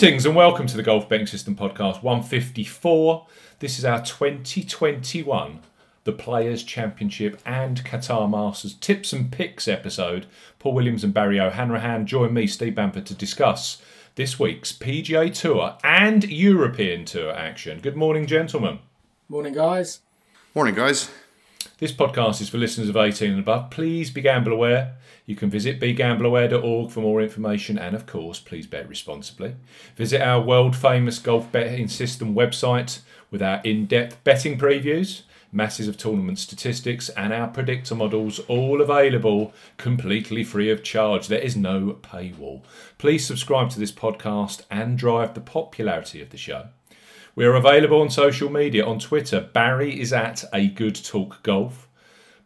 Greetings and welcome to the Golf Betting System Podcast 154. This is our 2021 The Players Championship and Qatar Masters tips and picks episode. Paul Williams and Barry O'Hanrahan join me, Steve Bamford, to discuss this week's PGA Tour and European Tour action. Good morning, gentlemen. Morning, guys. Morning, guys. This podcast is for listeners of 18 and above. Please be gamble aware. You can visit begambleaware.org for more information and, of course, please bet responsibly. Visit our world famous golf betting system website with our in depth betting previews, masses of tournament statistics, and our predictor models, all available completely free of charge. There is no paywall. Please subscribe to this podcast and drive the popularity of the show. We are available on social media. On Twitter, Barry is at a good talk golf.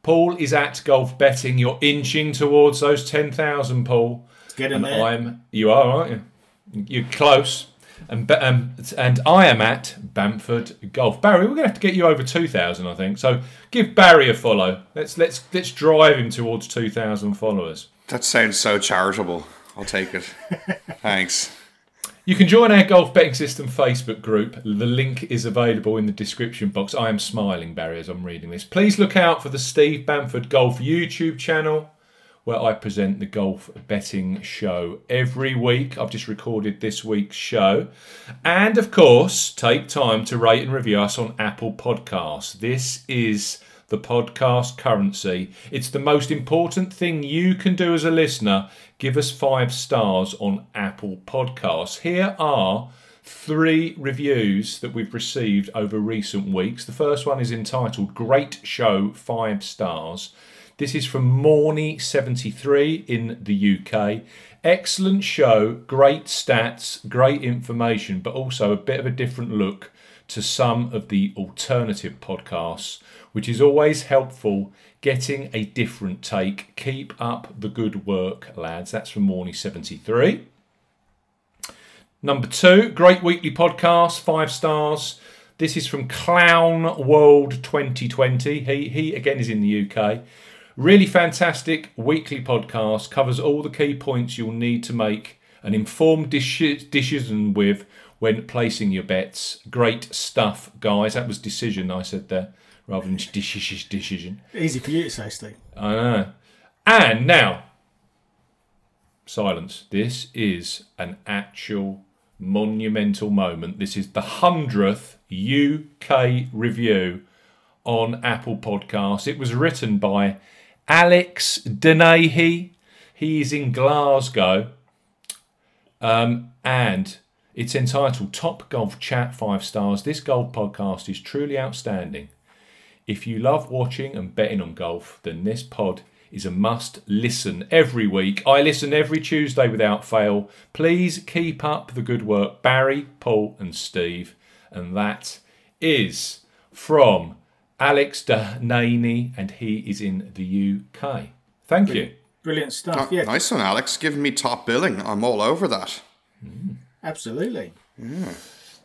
Paul is at golf betting. You're inching towards those ten thousand, Paul. Get in and there. I'm you are, aren't you? You're close. And um, and I am at Bamford Golf. Barry, we're going to have to get you over two thousand, I think. So give Barry a follow. Let's let's let's drive him towards two thousand followers. That sounds so charitable. I'll take it. Thanks. You can join our Golf Betting System Facebook group. The link is available in the description box. I am smiling, Barry, as I'm reading this. Please look out for the Steve Bamford Golf YouTube channel where I present the golf betting show every week. I've just recorded this week's show. And of course, take time to rate and review us on Apple Podcasts. This is the podcast currency. It's the most important thing you can do as a listener. Give us five stars on Apple Podcasts. Here are three reviews that we've received over recent weeks. The first one is entitled Great Show, five stars. This is from Morny73 in the UK. Excellent show, great stats, great information, but also a bit of a different look to some of the alternative podcasts, which is always helpful getting a different take. Keep up the good work, lads. That's from Morny73. Number two, great weekly podcast, five stars. This is from Clown World 2020. He, he again is in the UK. Really fantastic weekly podcast, covers all the key points you'll need to make an informed deci- decision with when placing your bets. Great stuff, guys. That was decision I said there rather than decision. decision. Easy for you to say, Steve. I know. And now, silence. This is an actual monumental moment. This is the hundredth UK review on Apple Podcasts. It was written by Alex Denahy. He is in Glasgow. Um, and it's entitled Top Golf Chat 5 Stars. This golf podcast is truly outstanding. If you love watching and betting on golf, then this pod is a must listen every week. I listen every Tuesday without fail. Please keep up the good work, Barry, Paul, and Steve. And that is from Alex Dehaney, and he is in the UK. Thank you. Brilliant stuff. Oh, yeah, Nice one, Alex. Giving me top billing. I'm all over that. Hmm. Absolutely.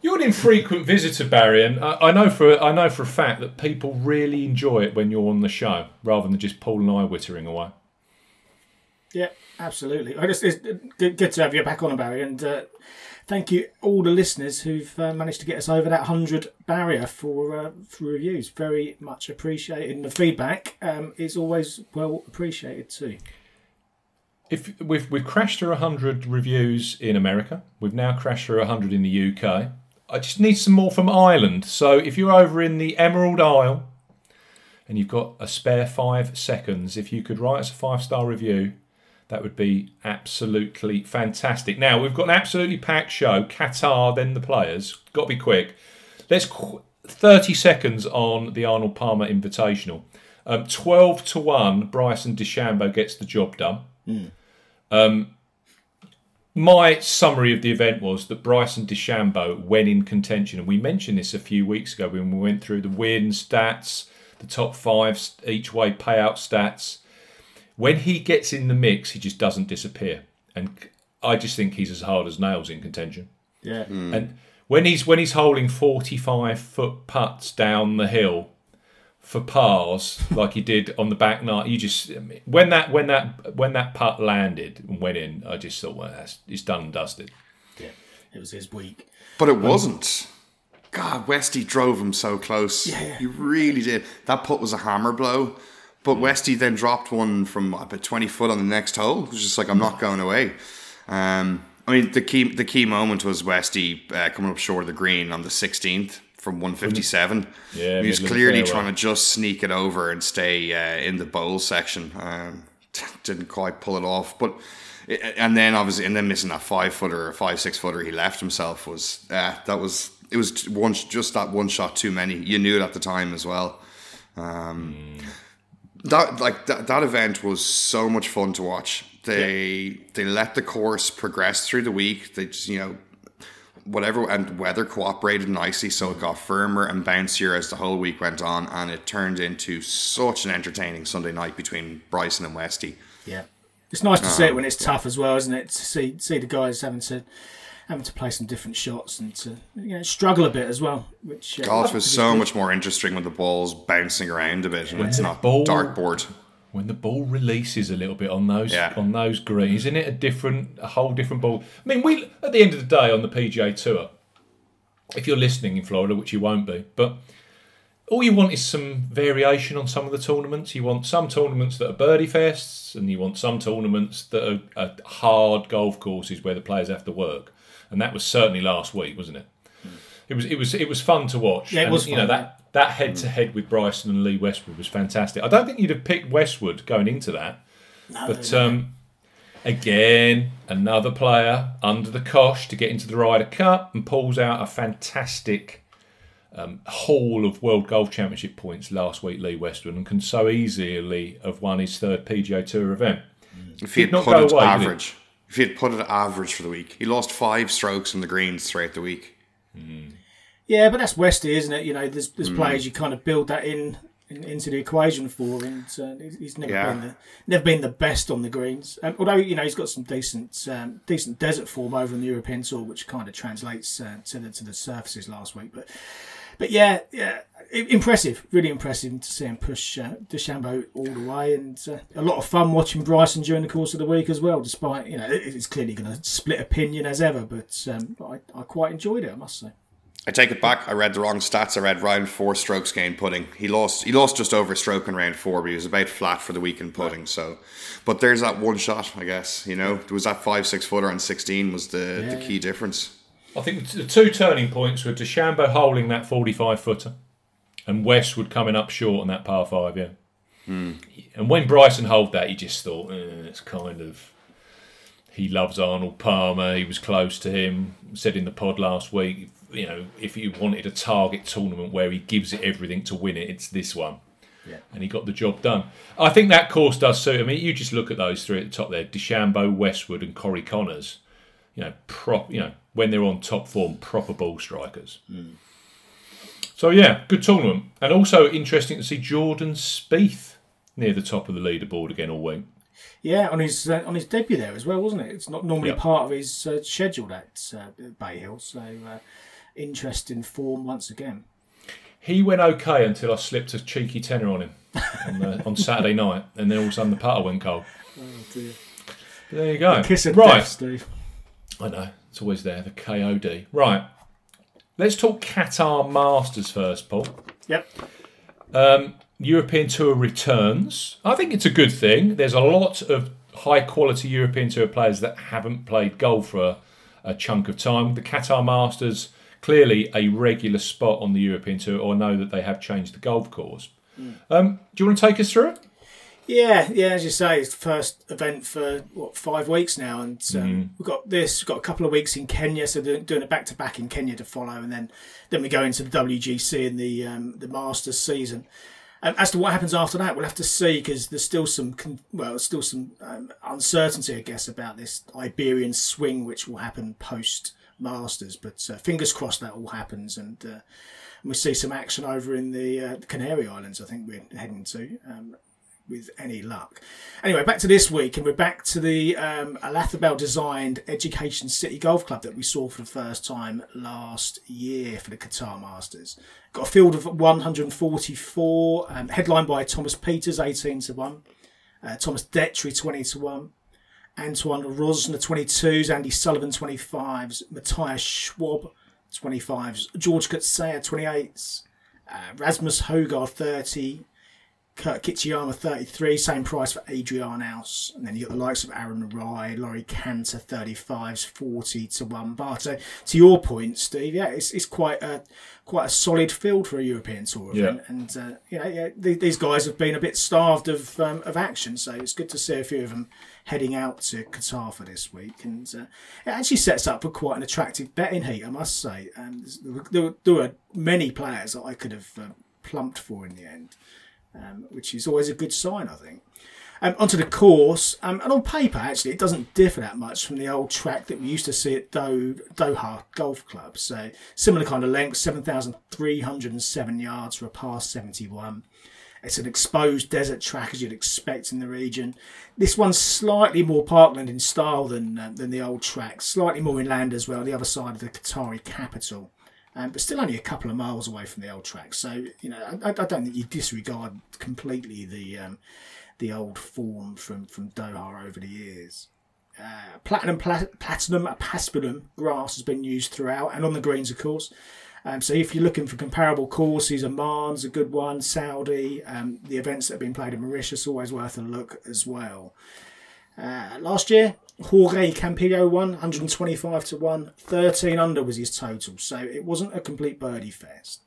You're an infrequent visitor, Barry, and I, I know for I know for a fact that people really enjoy it when you're on the show, rather than just Paul and I wittering away. Yeah, absolutely. I just it's good, good to have you back on, Barry, and uh, thank you all the listeners who've uh, managed to get us over that hundred barrier for uh, for reviews. Very much appreciated. And the feedback um, is always well appreciated too. If we've we've crashed through hundred reviews in America, we've now crashed through hundred in the UK. I just need some more from Ireland. So if you're over in the Emerald Isle and you've got a spare five seconds, if you could write us a five star review, that would be absolutely fantastic. Now we've got an absolutely packed show. Qatar, then the players. Got to be quick. Let's qu- thirty seconds on the Arnold Palmer Invitational. Um, Twelve to one, Bryson DeChambeau gets the job done. Um, my summary of the event was that Bryson DeChambeau, when in contention, and we mentioned this a few weeks ago when we went through the win stats, the top five each way payout stats, when he gets in the mix, he just doesn't disappear. And I just think he's as hard as nails in contention. Yeah. And when he's when he's holding forty five foot putts down the hill for pars like he did on the back nine, you just when that when that when that putt landed and went in, I just thought, well, that's it's done and dusted. Yeah. It was his week. But it wasn't. God, Westy drove him so close. Yeah. He really did. That putt was a hammer blow. But Westy then dropped one from about 20 foot on the next hole. It was just like, I'm not going away. Um, I mean, the key the key moment was Westy uh, coming up short of the green on the 16th from 157. Yeah, he was middle of the clearly trying to just sneak it over and stay uh, in the bowl section. Um, didn't quite pull it off, but and then obviously and then missing that five footer or five six footer he left himself was uh, that was it was one just that one shot too many. You knew it at the time as well. Um, that like that, that event was so much fun to watch. They they let the course progress through the week. They just you know whatever and weather cooperated nicely, so it got firmer and bouncier as the whole week went on, and it turned into such an entertaining Sunday night between Bryson and Westy. Yeah. It's nice to see it when it's tough as well, isn't it? To see see the guys having to having to play some different shots and to you know struggle a bit as well. Which uh, Golf is so good. much more interesting when the ball's bouncing around a bit and it's not ball- dartboard. When the ball releases a little bit on those Yeah. on those greens, isn't it a different, a whole different ball? I mean, we at the end of the day on the PGA Tour, if you're listening in Florida, which you won't be, but all you want is some variation on some of the tournaments. You want some tournaments that are birdie fests, and you want some tournaments that are, are hard golf courses where the players have to work. And that was certainly last week, wasn't it? It was. It was. It was fun to watch. Yeah, it And, was You know that that head to head with Bryson and Lee Westwood was fantastic. I don't think you'd have picked Westwood going into that, no, but um, again, another player under the cosh to get into the Ryder Cup and pulls out a fantastic um, haul of World Golf Championship points last week, Lee Westwood, and can so easily have won his third PGA Tour event. If he Did had not put it away, average, if he had put it average for the week, he lost five strokes on the greens throughout the week. Yeah, but that's Westy, isn't it? You know, there's Mm. there's players you kind of build that in, in into the equation for, and uh, he's- he's never Yeah. been the never been the best on the greens. Um, although you know he's got some decent um, decent desert form over in the European tour, which kind of translates uh, to the to the surfaces last week. But but yeah, yeah, impressive, really impressive to see him push uh, DeChambeau all the way, and uh, a lot of fun watching Bryson during the course of the week as well. Despite you know it's clearly going to split opinion as ever, but um, I, I quite enjoyed it, I must say. I take it back. I read the wrong stats. I read round four strokes gained putting. He lost. He lost just over a stroke in round four, but he was about flat for the week in putting. So, but there's that one shot. I guess you know there was that five six footer on sixteen was the the key difference. I think the two turning points were DeChambeau holding that 45 footer and Westwood coming up short on that par five, yeah. And when Bryson held that, he just thought, eh, it's kind of. He loves Arnold Palmer. He was close to him. Said in the pod last week, you know, if you wanted a target tournament where he gives it everything to win it, it's this one. Yeah. And he got the job done. I think that course does suit. I mean, you just look at those three at the top there: DeChambeau, Westwood, and Corey Conners. You know, prop. You know, when they're on top form, proper ball strikers. So yeah, good tournament, and also interesting to see Jordan Spieth near the top of the leaderboard again all week. Yeah, on his uh, on his debut there as well, wasn't it? It's not normally Yeah. part of his uh, schedule at uh, Bay Hill, so uh, interesting form once again. He went okay until I slipped a cheeky tenner on him on, the, on Saturday night, and then all of a sudden the putter went cold. Oh dear. But there you go. Kiss of right, death, Steve. I know it's always there. The KOD. Right, let's talk Qatar Masters first, Paul. Yep. Um, European Tour returns. I think it's a good thing. There's a lot of high quality European Tour players that haven't played golf for a, a chunk of time. The Qatar Masters, clearly a regular spot on the European Tour, or know that they have changed the golf course. Um, do you want to take us through it? Yeah, yeah. As you say, it's the first event for what five weeks now, and um, we've got this. We've got a couple of weeks in Kenya, so doing, doing it back to back in Kenya to follow, and then then we go into the WGC and the um, the Masters season. Um, as to what happens after that, we'll have to see because there's still some con- well, still some um, uncertainty, I guess, about this Iberian swing which will happen post Masters. But uh, fingers crossed that all happens and. Uh, we see some action over in the uh, Canary Islands. I think we're heading to. Um, with any luck. Anyway, back to this week, and we're back to the um, Olazábal designed Education City Golf Club that we saw for the first time last year for the Qatar Masters. Got a field of 144, um, headlined by Thomas Pieters, 18 to 1, uh, Thomas Detry, 20 to 1. Antoine Rosner 22s, Andy Sullivan 25s, Matthias Schwab 25s, George Coetzee 28s, uh, Rasmus Højgaard 30, Kurt Kitayama 33, same price for Adrian Arnaus. And then you've got the likes of Aaron Rai, Laurie Canter 35s, 40 to 1 bar. So to your point, Steve, yeah, it's, it's quite a quite a solid field for a European tour event. Yeah. And, uh, you know, yeah, th- these guys have been a bit starved of um, of action. So it's good to see a few of them heading out to Qatar for this week. And uh, it actually sets up for quite an attractive betting heat, I must say. And there, were, there were many players that I could have uh, plumped for in the end um, which is always a good sign, I think. Um, onto the course, um, and on paper, actually, it doesn't differ that much from the old track that we used to see at Do- Doha Golf Club. So, similar kind of length, 7,307 yards for a par 71. It's an exposed desert track as you'd expect in the region. This one's slightly more parkland in style than uh, than the old track, slightly more inland as well, the other side of the Qatari capital um, but still only a couple of miles away from the old track. So you know, I, I don't think you disregard completely the um, the old form from from Doha over the years. Uh, platinum, pla- platinum, paspalum grass has been used throughout, and on the greens, of course. Um, so if you're looking for comparable courses, Oman's a good one, Saudi, um, the events that have been played in Mauritius always worth a look as well. Uh, last year, Jorge Campillo won 125 to 1. 13 under was his total, so it wasn't a complete birdie fest.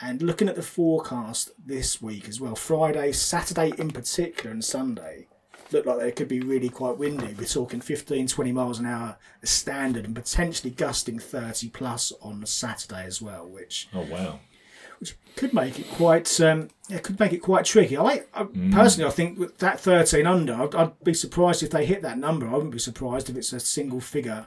And looking at the forecast this week as well, Friday, Saturday in particular, and Sunday look like they could be really quite windy. We're talking 15, 20 miles an hour standard and potentially gusting 30 plus on Saturday as well, which Oh wow. Which could make it quite um, yeah, could make it quite tricky. I, I personally, I think with that thirteen under, I'd, I'd be surprised if they hit that number. I wouldn't be surprised if it's a single figure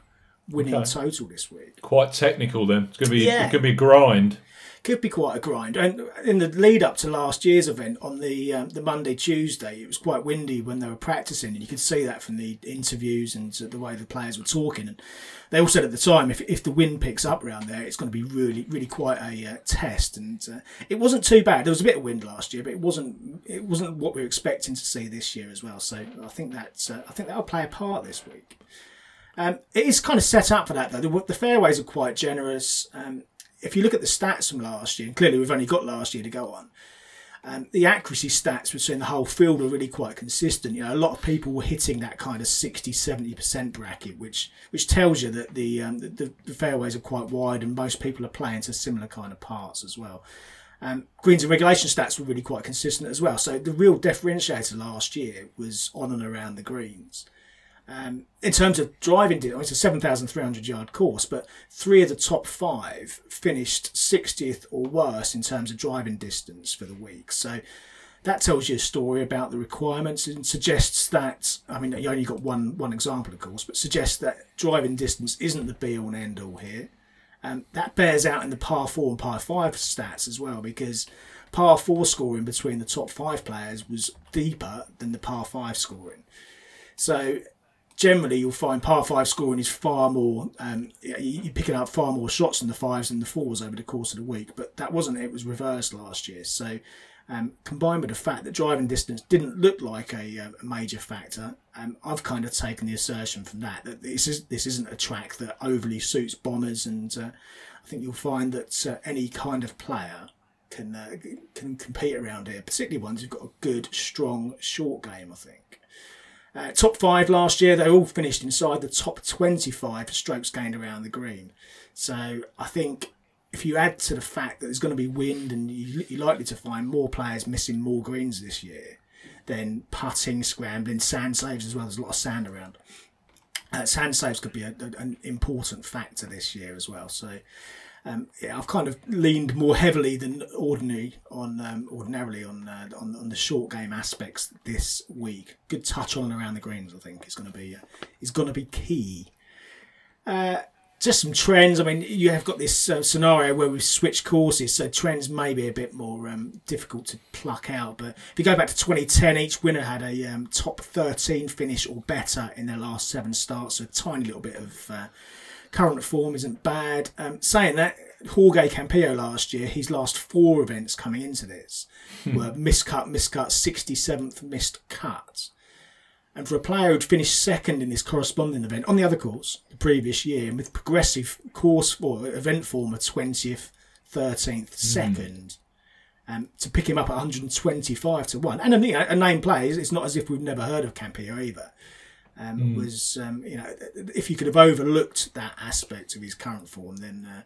winning Okay. total this week. Quite technical then. It's gonna be Yeah. it could be grind. Could be quite a grind. And in the lead up to last year's event on the um, the Monday Tuesday, it was quite windy when they were practicing, and you could see that from the interviews and the way the players were talking. And they all said at the time, if if the wind picks up around there, it's going to be really really quite a uh, test. And uh, it wasn't too bad. There was a bit of wind last year, but it wasn't it wasn't what we were expecting to see this year as well. So I think that's uh, I think that'll play a part this week. Um, it is kind of set up for that though. The, the fairways are quite generous. Um, if you look at the stats from last year, and clearly we've only got last year to go on, um, the accuracy stats between the whole field are really quite consistent. You know, a lot of people were hitting that kind of 60 70% bracket, which which tells you that the, um, the, the fairways are quite wide and most people are playing to similar kind of parts as well. Um, greens and regulation stats were really quite consistent as well. So the real differentiator last year was on and around the greens. Um, in terms of driving, di- it's a 7,300 yard course, but three of the top five finished 60th or worse in terms of driving distance for the week. So that tells you a story about the requirements and suggests that, I mean, you only got one, one example, of course, but suggests that driving distance isn't the be all and end all here. Um, that bears out in the par four and par five stats as well, because par four scoring between the top five players was deeper than the par five scoring. So generally, you'll find par five scoring is far more. Um, you- you're picking up far more shots than the fives and the fours over the course of the week, but that wasn't. It was reversed last year. So. Um, combined with the fact that driving distance didn't look like a, uh, a major factor, um, I've kind of taken the assertion from that that this is this isn't a track that overly suits bombers, and uh, I think you'll find that uh, any kind of player can uh, can compete around here, particularly ones who've got a good, strong short game. I think. Uh, top five last year, they all finished inside the top 25 strokes gained around the green. So I think if you add to the fact that there's going to be wind and you- you're likely to find more players missing more greens this year, then putting, scrambling, sand saves as well. There's a lot of sand around. Uh, sand saves could be a, a, an important factor this year as well. So um, yeah, I've kind of leaned more heavily than ordinary on um, ordinarily on, uh, on on the short game aspects this week. Good touch on around the greens, I think, is going to be uh, is going to be key. Uh, just some trends. I mean, you have got this uh, scenario where we've switched courses, so trends may be a bit more um, difficult to pluck out. But if you go back to 2010, each winner had a um, top 13 finish or better in their last seven starts. So a tiny little bit of uh, current form isn't bad. Um, saying that, Jorge Campillo last year, his last four events coming into this were miscut, miscut, 67th missed cut. And for a player who'd finished second in this corresponding event on the other course the previous year, and with progressive course or event form of 20th, 13th, second, um, to pick him up at 125 to 1. And a, a name player, it's not as if we've never heard of Campillo either. Um, Was, um, you know, if you could have overlooked that aspect of his current form, then, uh,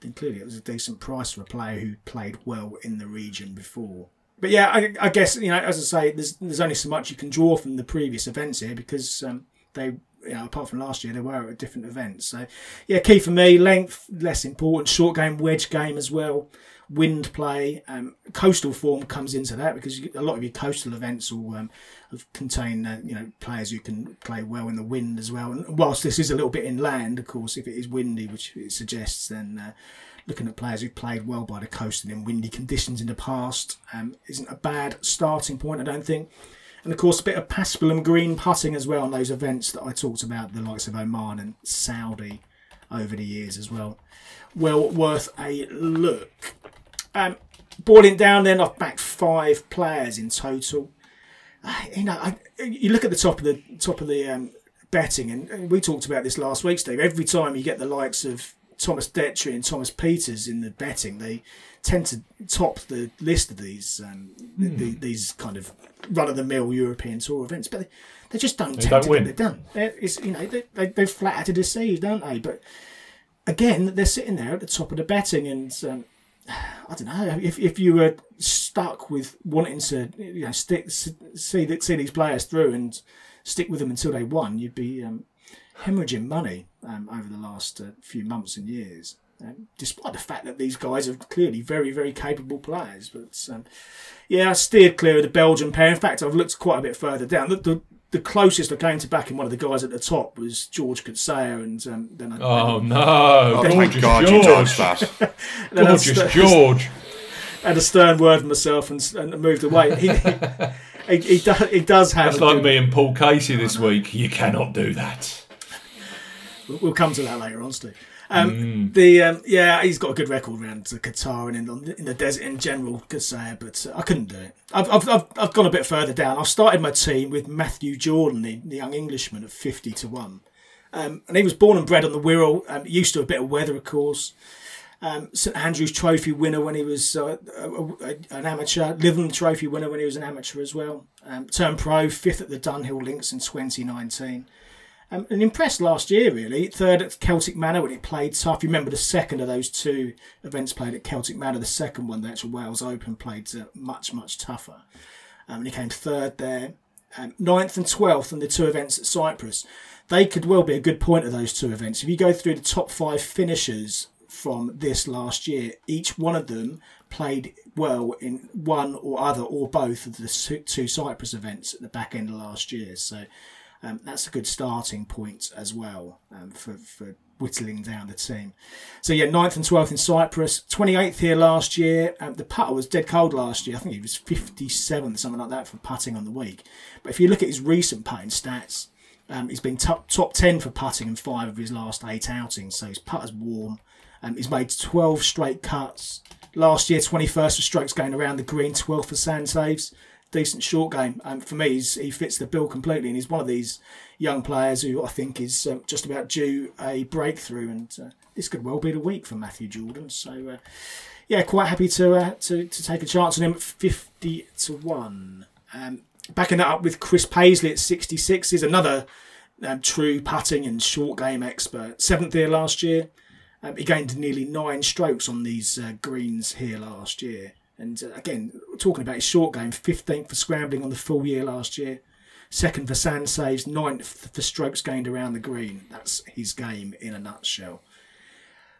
then clearly it was a decent price for a player who played well in the region before but yeah, I, I, guess you know, as I say, there's there's only so much you can draw from the previous events here because um, they, you know, apart from last year, they were at different events. So yeah, key for me, length less important, short game, wedge game as well, wind play, um, coastal form comes into that because a lot of your coastal events will um, contain uh, you know players who can play well in the wind as well. And whilst this is a little bit inland, of course, if it is windy, which it suggests, then uh, looking at players who've played well by the coast and in windy conditions in the past um, isn't a bad starting point, I don't think. And of course, a bit of Paspalum green putting as well on those events that I talked about, the likes of Oman and Saudi over the years as well. Well worth a look. Um, boiling down then, I've backed five players in total. You know, I, you look at the top of the top of the um, betting, and we talked about this last week, Steve. Every time you get the likes of Thomas Detry and Thomas Pieters in the betting, they tend to top the list of these um, mm. the, these kind of run of the mill European Tour events, but they, they just don't they tend don't to win. get it done. It's, you know, they, they, they're flat out to deceive, don't they? But again, they're sitting there at the top of the betting, and um, I don't know if if you were stuck with wanting to you know stick see the, see these players through and stick with them until they won, you'd be um, hemorrhaging money um, over the last uh, few months and years. Um, despite the fact that these guys are clearly very, very capable players, but um, yeah, I steered clear of the Belgian pair. In fact, I've looked quite a bit further down. The, the, the closest I came to backing one of the guys at the top was George Coetzee, and um, then I, Oh then, no! Oh, thank God you George. dodged that. then I Gorgeous George. had a stern word for myself and, and moved away. He, he, he, does, he does have. That's like good- me and Paul Casey this week. You cannot do that. We'll- We'll come to that later on, Steve. Um, The um, yeah, he's got a good record around Qatar and in the, in the desert in general. Could say, but uh, I couldn't do it. I've, I've, I've, I've gone a bit further down. I've started my team with Matthew Jordan, the, the young Englishman, at fifty to one. Um, and he was born and bred on the Wirral. Um, used to a bit of weather, of course. Um, St Andrews Trophy winner when he was uh, a, a, an amateur. Lytham Trophy winner when he was an amateur as well. Um, turned pro, fifth at the Dunhill Links in 2019. Um, and impressed last year, really. Third at Celtic Manor when it played tough. You remember the second of those two events played at Celtic Manor. The second one, the actual Wales Open, played uh, much, much tougher. Um, and he came third there. Um, ninth and 12th in the two events at Cyprus. They could well be a good point of those two events. If you go through the top five finishers from this last year, each one of them played well in one or other or both of the two two Cyprus events at the back end of last year. So um, that's a good starting point as well um, for, for whittling down the team. So yeah, 9th and 12th in Cyprus, 28th here last year. Um, the putter was dead cold last year. I think he was 57th, something like that, for putting on the week. But if you look at his recent putting stats, um, he's been top, top 10 for putting in five of his last eight outings. So his putter's warm. Um, he's made 12 straight cuts. Last year, 21st for strokes going around the green, 12th for sand saves. Decent short game. And for me, he fits the bill completely, and he's one of these young players who I think is um, just about due a breakthrough. And uh, this could well be the week for Matthew Jordan. So, uh, yeah, quite happy to, uh, to to take a chance on him at 50 to 1. Um, backing that up with Chris Paisley at 66 is another um, true putting and short game expert. Seventh here last year. Um, he gained nearly nine strokes on these uh, greens here last year. And uh, again, talking about his short game, 15th for scrambling on the full year last year. second for sand saves, ninth for strokes gained around the green. That's his game in a nutshell.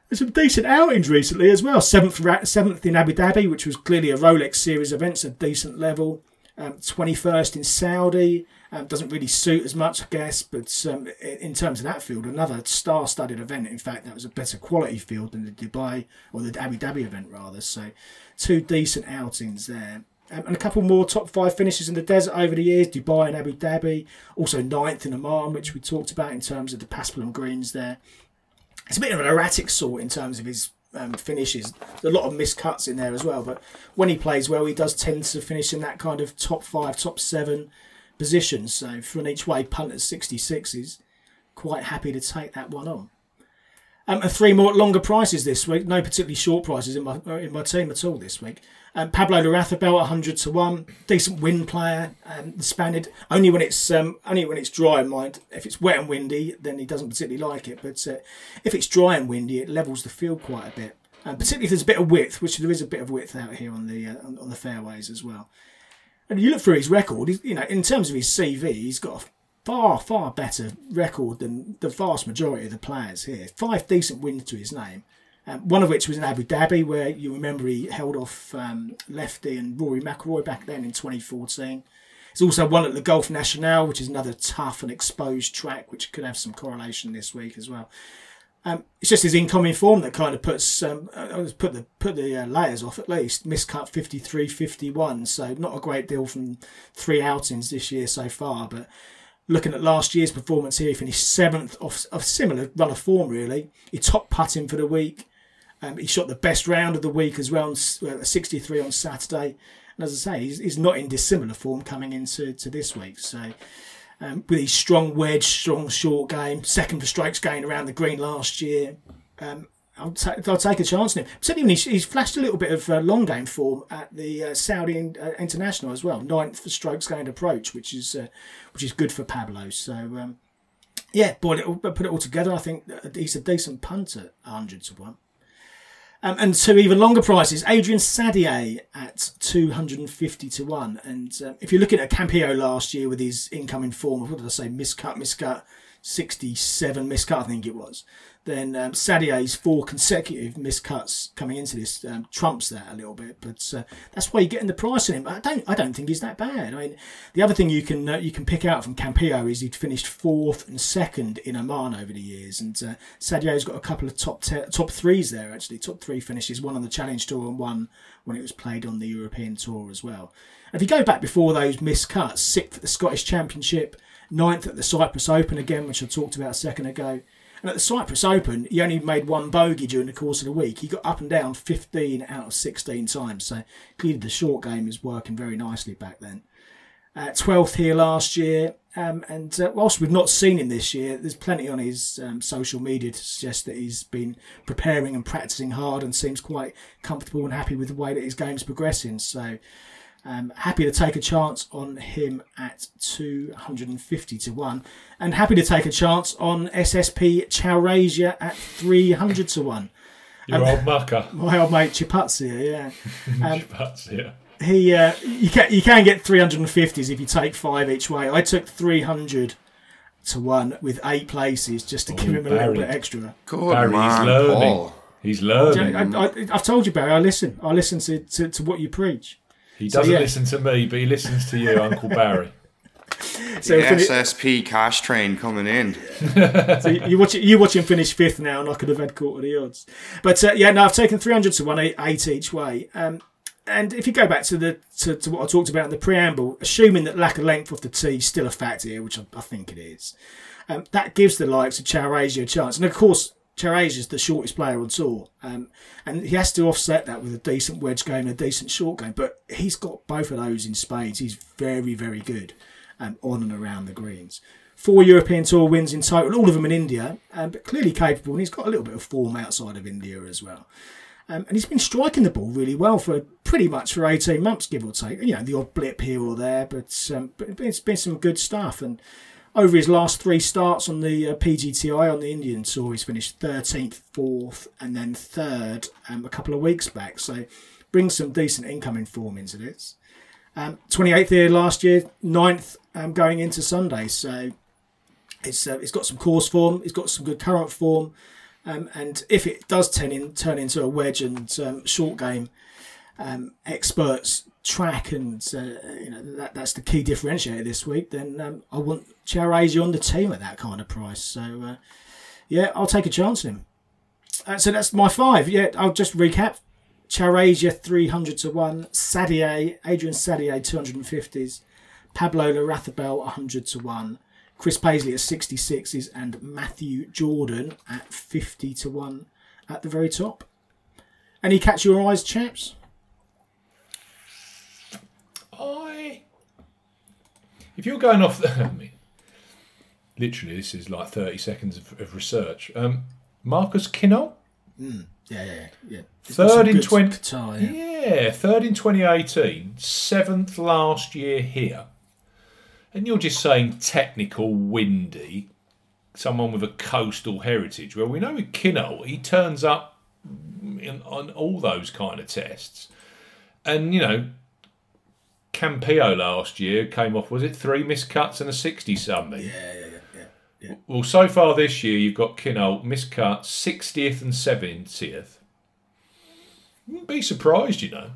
There's some decent outings recently as well. Seventh, seventh in Abu Dhabi, which was clearly a Rolex Series event, so decent level. Um, 21st in Saudi. Um, doesn't really suit as much, I guess, but um, in terms of that field, another star-studded event. In fact, that was a better quality field than the Dubai or the Abu Dhabi event, rather. So, two decent outings there. Um, and a couple more top five finishes in the desert over the years Dubai and Abu Dhabi, also ninth in Oman, which we talked about in terms of the Paspalum greens there. It's a bit of an erratic sort in terms of his um, finishes. There's a lot of miscuts in there as well, but when he plays well, he does tend to finish in that kind of top five, top seven positions. So for an each way punt at 66 is quite happy to take that one on. Um, and three more longer prices this week. No particularly short prices in my in my team at all this week. Um, Pablo Larrazabal, 100 to 1. Decent wind player. Um, the Spaniard, only when it's um, only when it's dry, mind. If it's wet and windy, then he doesn't particularly like it. But uh, if it's dry and windy, it levels the field quite a bit. Um, particularly if there's a bit of width, which there is a bit of width out here on the uh, on, the fairways as well. And you look through his record, you know, in terms of his CV, he's got a far, far better record than the vast majority of the players here. Five decent wins to his name. Um, one of which was in Abu Dhabi, where you remember he held off um, Lefty and Rory McIlroy back then in 2014. He's also won at the Golf National, which is another tough and exposed track, which could have some correlation this week as well. Um, it's just his incoming form that kind of puts um, uh, put the put the uh, layers off at least. Miscut 53, 51, so not a great deal from three outings this year so far. But looking at last year's performance here, he finished seventh of a similar run of form really. He top putting for the week. Um, he shot the best round of the week as well, uh, 63 on Saturday. And as I say, he's, he's, not in dissimilar form coming into to this week. So um, with his strong wedge, strong short game, second for strokes gained around the green last year, um, I'll, ta- I'll, take a chance on him. Certainly, he's, he's flashed a little bit of uh, long game form at the uh, Saudi in, uh, International as well, ninth for strokes gained approach, which is uh, which is good for Pablo. So um, yeah, boy, put it all together, I think he's a decent punter, hundred to one. Um, and to even longer prices, Adrien Saddier at 250 to 1. And uh, if you're looking at Campillo last year with his incoming form what did I say, miscut, miscut, 67 miscut, I think it was then um, Saddier's four consecutive miscuts coming into this um, trumps that a little bit. But uh, that's why you're getting the price on him. I don't, I don't think he's that bad. I mean, the other thing you can uh, you can pick out from Campillo is he'd finished fourth and second in Oman over the years, and uh, Saddier's got a couple of top te- top threes there actually, top three finishes, one on the Challenge Tour and one when it was played on the European Tour as well. And if you go back before those miscuts, sixth at the Scottish Championship, ninth at the Cyprus Open again, which I talked about a second ago. And at the Cyprus Open, he only made one bogey during the course of the week. He got up and down 15 out of 16 times. So clearly the short game is working very nicely back then. Uh, 12th here last year. Um, and uh, whilst we've not seen him this year, there's plenty on his um, social media to suggest that he's been preparing and practicing hard and seems quite comfortable and happy with the way that his game's progressing. So um, happy to take a chance on him at 250 to 1. And happy to take a chance on SSP Chaurasia at 300 to 1. Your um, old mucker. My old mate Chipazia, yeah. Um, Chipazia. He, uh, you can you can get 350s if you take five each way. I took 300 to one with eight places just to oh, give him a Barry. little bit extra. Good Barry, man, he's learning. Paul. He's learning. I, have told you, Barry. I listen. I listen to, to, to what you preach. He doesn't so, yeah. listen to me, but he listens to you, Uncle Barry. So the SSP cash train coming in. so you watch you watch him finish fifth now, and I could have had quarter of the odds. But uh, yeah, no, I've taken three hundred to one eight, eight each way. Um, and if you go back to the to, to, what I talked about in the preamble, assuming that lack of length of the tee is still a factor here, which I, I think it is, um, that gives the likes of Chaurasia a chance. And of course, Is the shortest player on tour, um, and he has to offset that with a decent wedge game and a decent short game. But he's got both of those in spades. He's very, very good um, on and around the greens. Four European Tour wins in total, all of them in India, um, but clearly capable. And he's got a little bit of form outside of India as well. Um, and he's been striking the ball really well for pretty much for 18 months, give or take. You know, the odd blip here or there, but, um, but it's been some good stuff. And over his last three starts on the uh, PGTI on the Indian Tour, he's finished 13th, 4th, and then 3rd um, a couple of weeks back. So brings some decent incoming form into this. Um, 28th here last year, 9th um, going into Sunday. So it's uh, it's got some course form, it's got some good current form, um, and if it does turn in turn into a wedge and um, short game, um, experts track and uh, you know that that's the key differentiator this week. Then um, I want Chaurasia on the team at that kind of price. So uh, yeah, I'll take a chance on him. Uh, so that's my five. Yeah, I'll just recap. Chaurasia 300 to 1, Saddier, Adrien Saddier 250s, Pablo Larrazabal 100 to 1, Chris Paisley at 66s, and Matthew Jordan at 50 to 1 at the very top. Any catch your eyes, chaps? I. If you're going off, the, I mean, literally, this is like 30 seconds of, of research. Um, Marcus Kinhult, Yeah, yeah, yeah. yeah. third in 20. good Qatar, yeah. Yeah, third in 2018, seventh last year here. And you're just saying technical, windy, someone with a coastal heritage. Well, we know with Kinhult, he turns up in, on all those kind of tests. And, you know, Campillo last year came off, was it three missed cuts and a 60 something? Yeah, yeah, yeah, yeah. Well, so far this year, you've got Kinhult missed cuts, 60th and 70th. Wouldn't be surprised, you know.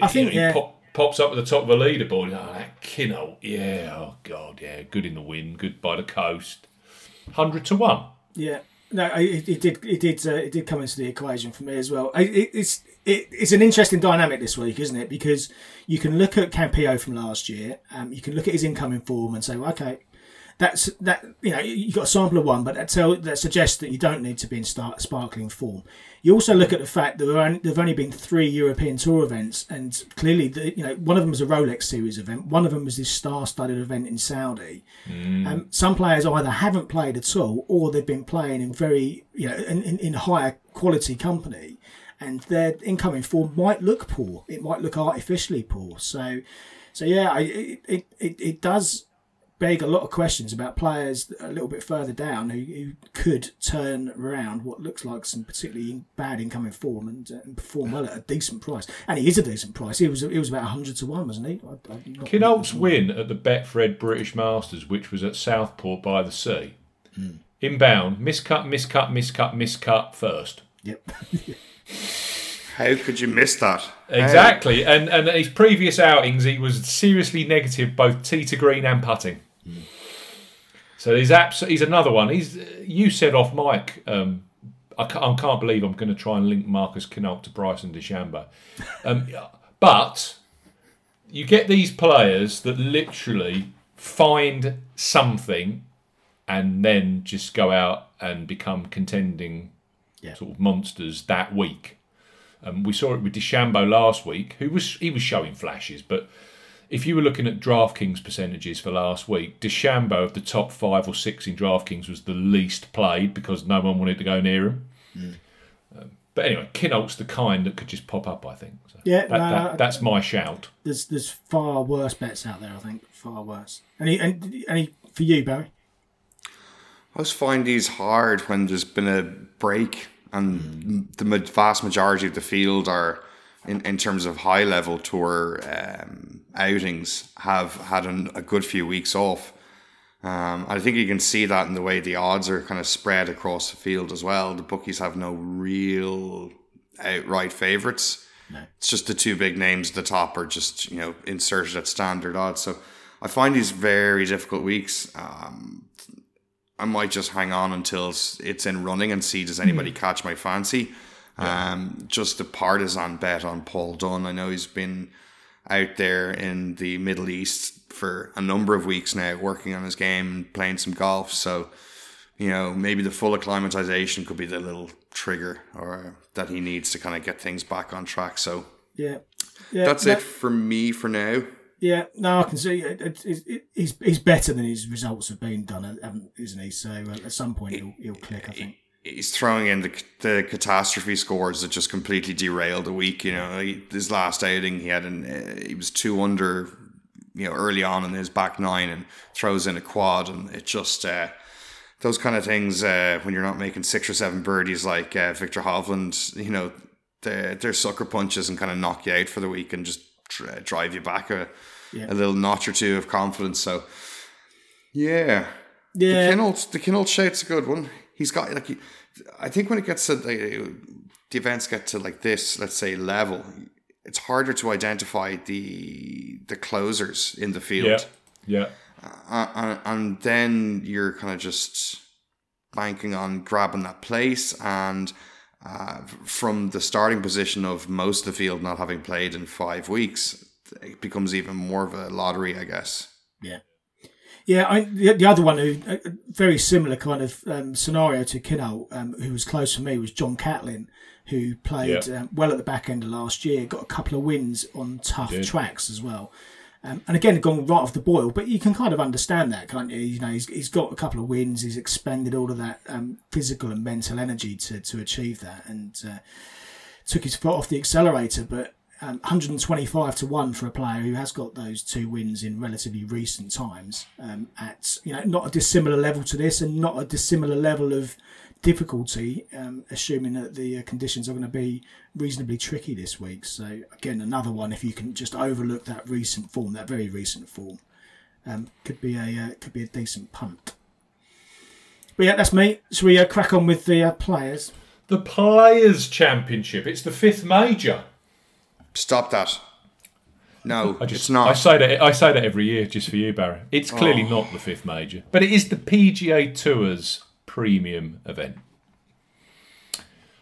I think, You know, yeah. he pop, pops up at the top of the leaderboard. Oh, that Kinhult, yeah, oh God, yeah, good in the wind, good by the coast. 100 to 1. Yeah, no, it, it did. It did. Uh, it did come into the equation for me as well. I- It, it's it, it's an interesting dynamic this week, isn't it? Because you can look at Campillo from last year. Um, you can look at his incoming form and say, well, okay, that's that. You know, you got a sample of one, but that tell that suggests that you don't need to be in start, sparkling form. You also look at the fact that there are only, there've only been three European Tour events, and clearly, the, you know, one of them was a Rolex Series event. One of them was this star-studded event in Saudi. Um, some players either haven't played at all, or they've been playing in very, you know, in, in, in higher quality company, and their incoming form might look poor. It might look artificially poor. So, so yeah, I, it, it, it, does beg a lot of questions about players a little bit further down who, who could turn around what looks like some particularly bad incoming form and, uh, and perform well at a decent price. And he is a decent price. He was he was about hundred to one, wasn't he? I, I'm not- Kinhult's win at the Betfred British Masters, which was at Southport by the sea. Inbound, miscut, miscut, miscut, miscut first. Yep. How could you miss that? Exactly, and and his previous outings, he was seriously negative both tee to green and putting. So he's abs- He's another one. He's you said off mic. Um, I, can't, I can't believe I'm going to try and link Marcus Kinhult to Bryson DeChambeau. Um, but you get these players that literally find something and then just go out and become contending Yeah. sort of monsters that week. Um, we saw it with DeChambeau last week, who was he was showing flashes, but if you were looking at DraftKings percentages for last week, DeChambeau of the top five or six in DraftKings was the least played because no one wanted to go near him. Um, but anyway, Kinhult's the kind that could just pop up. I think. So Yeah, that, no, that- no, that's my shout. There's there's far worse bets out there. I think far worse. Any any, any for you, Barry? I always find these hard when there's been a break and the vast majority of the field are, in, in terms of high level tour um, outings, have had an, a good few weeks off. Um, I think you can see that in the way the odds are kind of spread across the field as well. The bookies have no real outright favourites. It's just the two big names at the top are just you know inserted at standard odds. So I find these very difficult weeks. Um, I might just hang on until it's in running and see does anybody catch my fancy. Um, just a partisan bet on Paul Dunne. I know he's been out there in the Middle East for a number of weeks now, working on his game, and playing some golf. So, you know, maybe the full acclimatization could be the little trigger or that he needs to kind of get things back on track. So Yeah, yeah. that's no- it for me for now. Yeah, no, I can see it, it, it, he's he's better than his results have been done, isn't he? So uh, at some point he'll he'll click. I think. he's throwing in the, the catastrophe scores that just completely derailed the week. You know, he, his last outing, he had an uh, he was two under, you know, early on in his back nine, and throws in a quad, and it just uh, those kind of things uh, when you're not making six or seven birdies like uh, Viktor Hovland, you know, they're, they're sucker punches and kind of knock you out for the week and just dr- drive you back a Yeah. a little notch or two of confidence. So, yeah, Yeah, the Kinhult, the Kinhult shape's a good one. He's got like, I think when it gets to the, the events get to like this, let's say level, it's harder to identify the the closers in the field, Yeah. Yeah. uh, and, and then you're kind of just banking on grabbing that place and. Uh, from the starting position of most of the field not having played in five weeks, it becomes even more of a lottery, I guess. Yeah. Yeah, I, the, the other one who a a very similar kind of um, scenario to Kinhult, um, who was close for me, was John Catlin, who played Yeah. um, well at the back end of last year, got a couple of wins on tough Did. tracks as well. Um, and again, gone right off the boil, but you can kind of understand that, can't you? You know, he's, he's got a couple of wins, he's expended all of that um, physical and mental energy to, to achieve that, and uh, took his foot off the accelerator. But um, 125 to one for a player who has got those two wins in relatively recent times, um, at you know not a dissimilar level to this, and not a dissimilar level of difficulty, um, assuming that the uh, conditions are going to be reasonably tricky this week. So again, another one if you can just overlook that recent form, that very recent form, um, could be a uh, could be a decent punt. But yeah, that's me. So we uh, crack on with the uh, players? The Players' Championship. It's the fifth major. Stop that. No, I just it's not. I say that I say that every year just for you, Barry. It's clearly Oh. not the fifth major, but it is the PGA Tour's premium event.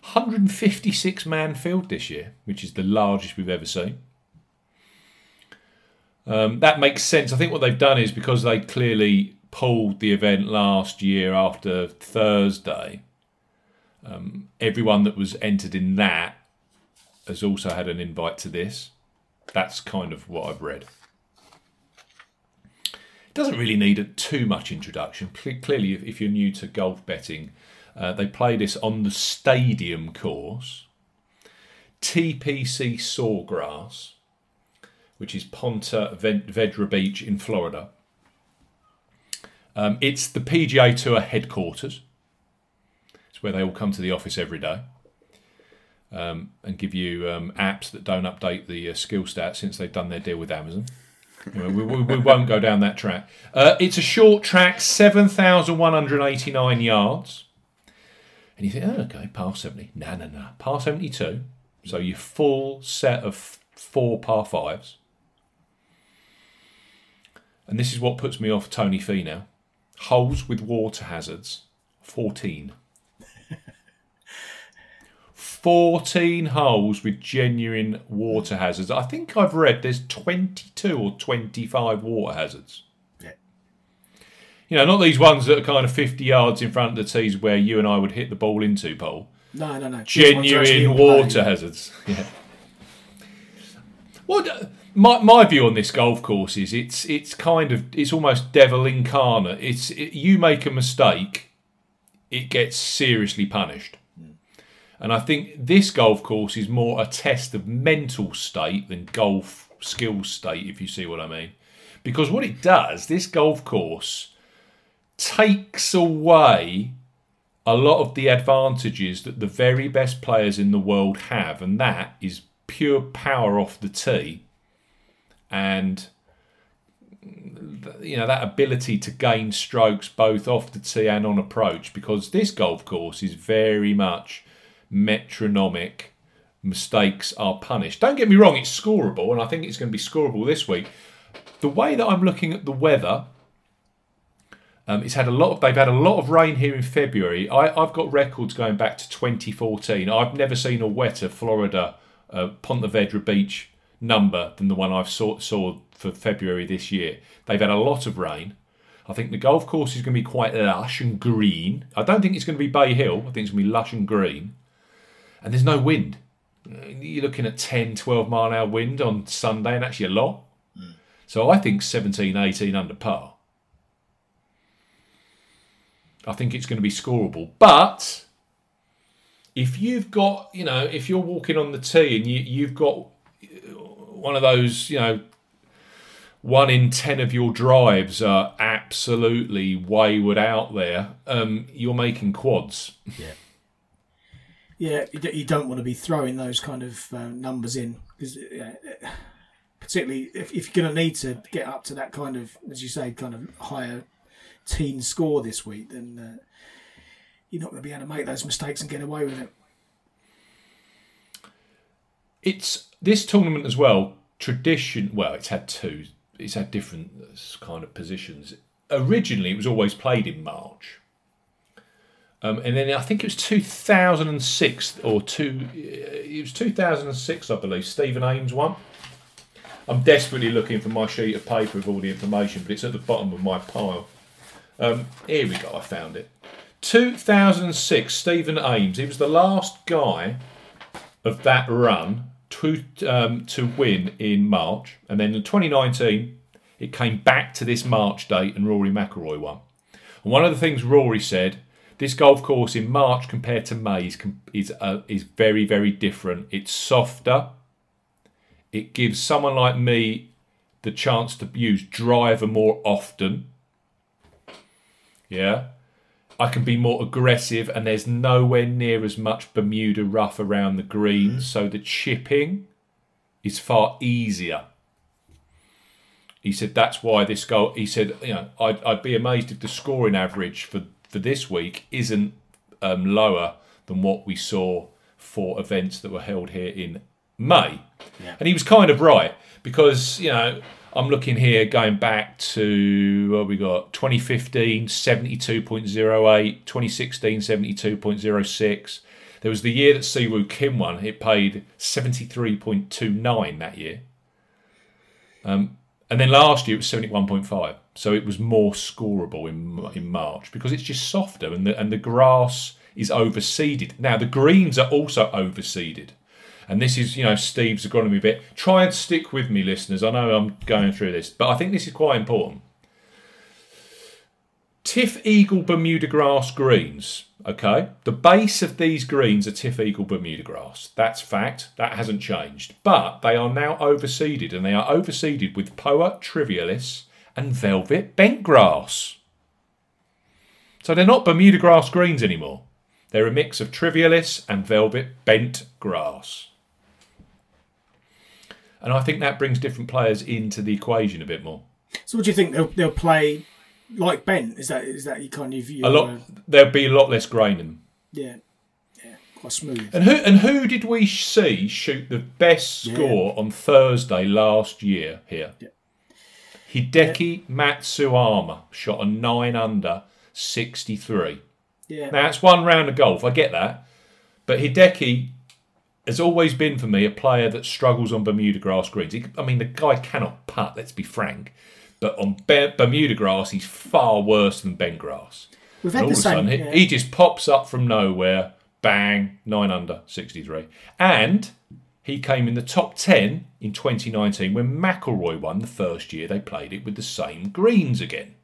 156 man field this year, which is the largest we've ever seen. Um, that makes sense. I think what they've done is because they clearly pulled the event last year after Thursday. Um, everyone that was entered in that has also had an invite to this. That's kind of what I've read. It doesn't really need a, too much introduction. Cle- Clearly, if, if you're new to golf betting, uh, they play this on the stadium course, TPC Sawgrass, which is Ponte Vedra Beach in Florida. Um, it's the PGA Tour headquarters. It's where they all come to the office every day um, and give you um, apps that don't update the uh, skill stats since they've done their deal with Amazon. We, we, we won't go down that track. Uh, it's a short track, 7,189 yards. And you think, oh, okay, par 70. No, no, no. Par 72. So your full set of four par fives. And this is what puts me off Tony Finau. Holes with water hazards, 14. 14 holes with genuine water hazards. I think I've read there's 22 or 25 water hazards. Yeah. You know, not these ones that are kind of 50 yards in front of the tees where you and I would hit the ball into, Paul. No, no, no. These ones are actually Genuine water hazards. Yeah. Well, d- uh, my, my view on this golf course is it's it's kind of it's almost devil incarnate. It's it, you make a mistake, it gets seriously punished. And I think this golf course is more a test of mental state than golf skill state, if you see what I mean. Because what it does, this golf course takes away a lot of the advantages that the very best players in the world have, and that is pure power off the tee and you know that ability to gain strokes both off the tee and on approach because this golf course is very much metronomic mistakes are punished don't get me wrong it's scoreable and i think it's going to be scoreable this week the way that i'm looking at the weather um, it's had a lot of they've had a lot of rain here in february I, i've got records going back to 2014 i've never seen a wetter florida uh, ponte vedra beach number than the one i've saw, saw for february this year they've had a lot of rain I think the golf course is going to be quite lush and green. I don't think it's going to be Bay Hill. I think it's going to be lush and green. And there's no wind. You're looking at 10, 12 mile an hour wind on Sunday, and actually a lot. So I think 17, 18 under par. I think it's going to be scoreable. But if you've got, you know, if you're walking on the tee and you, you've got one of those, you know, one in ten of your drives are absolutely wayward out there, um, you're making quads. Yeah, d- you don't want to be throwing those kind of uh, numbers in because particularly if, if you're going to need to get up to that kind of, as you say, kind of higher teen score this week, then uh, you're not going to be able to make those mistakes and get away with it. It's this tournament as well. Tradition. Well, it's had two. It's had different kind of positions. Originally, it was always played in March. Um, and then I think it was 2006 or two. It was 2006, I believe. Stephen Ames won. I'm desperately looking for my sheet of paper with all the information, but it's at the bottom of my pile. Um, here we go. I found it. 2006, Stephen Ames. He was the last guy of that run to um, to win in March, and then in 2019, it came back to this March date, and Rory McIlroy won. And one of the things Rory said this golf course in March compared to May is is, uh, is very very different. It's softer. It gives someone like me the chance to use driver more often. Yeah. I can be more aggressive, and there's nowhere near as much Bermuda rough around the greens, so the chipping is far easier. He said that's why this goal. He said, you know, I'd, I'd be amazed if the scoring average for for this week isn't um, lower than what we saw for events that were held here in May. Yeah. And he was kind of right because, you know, I'm looking here going back to what we got 2015 72.08, 2016 72.06. There was the year that Siwoo Kim won, it paid 73.29 that year. Um, and then last year it was 71.5. So it was more scoreable in in March because it's just softer and the and the grass is overseeded. Now the greens are also overseeded. And this is, you know, Steve's agronomy bit. Try and stick with me, listeners. I know I'm going through this, but I think this is quite important. TifEagle Bermuda grass greens. Okay, the base of these greens are TifEagle Bermuda grass. That's fact. That hasn't changed. But they are now overseeded, and they are overseeded with Poa trivialis and velvet bent grass. So they're not Bermuda grass greens anymore. They're a mix of trivialis and velvet bent grass. And I think that brings different players into the equation a bit more. So, what do you think they'll, they'll play like bent? Is that is that your kind of view? A lot. Uh, There'll be a lot less grain in them. Yeah, yeah, quite smooth. And who and who did we see shoot the best score on Thursday last year here? Yeah. Hideki Matsuyama shot a nine under sixty three. Yeah, Now it's one round of golf, I get that. But Hideki has always been for me a player that struggles on Bermuda grass greens. He, I mean, the guy cannot putt, let's be frank. But on Be- Bermuda grass, he's far worse than bent grass. we've And had all the of a sudden, same. he, he just pops up from nowhere, bang, nine under, 63. And he came in the top 10 in 2019 when McIlroy won the first year they played it with the same greens again.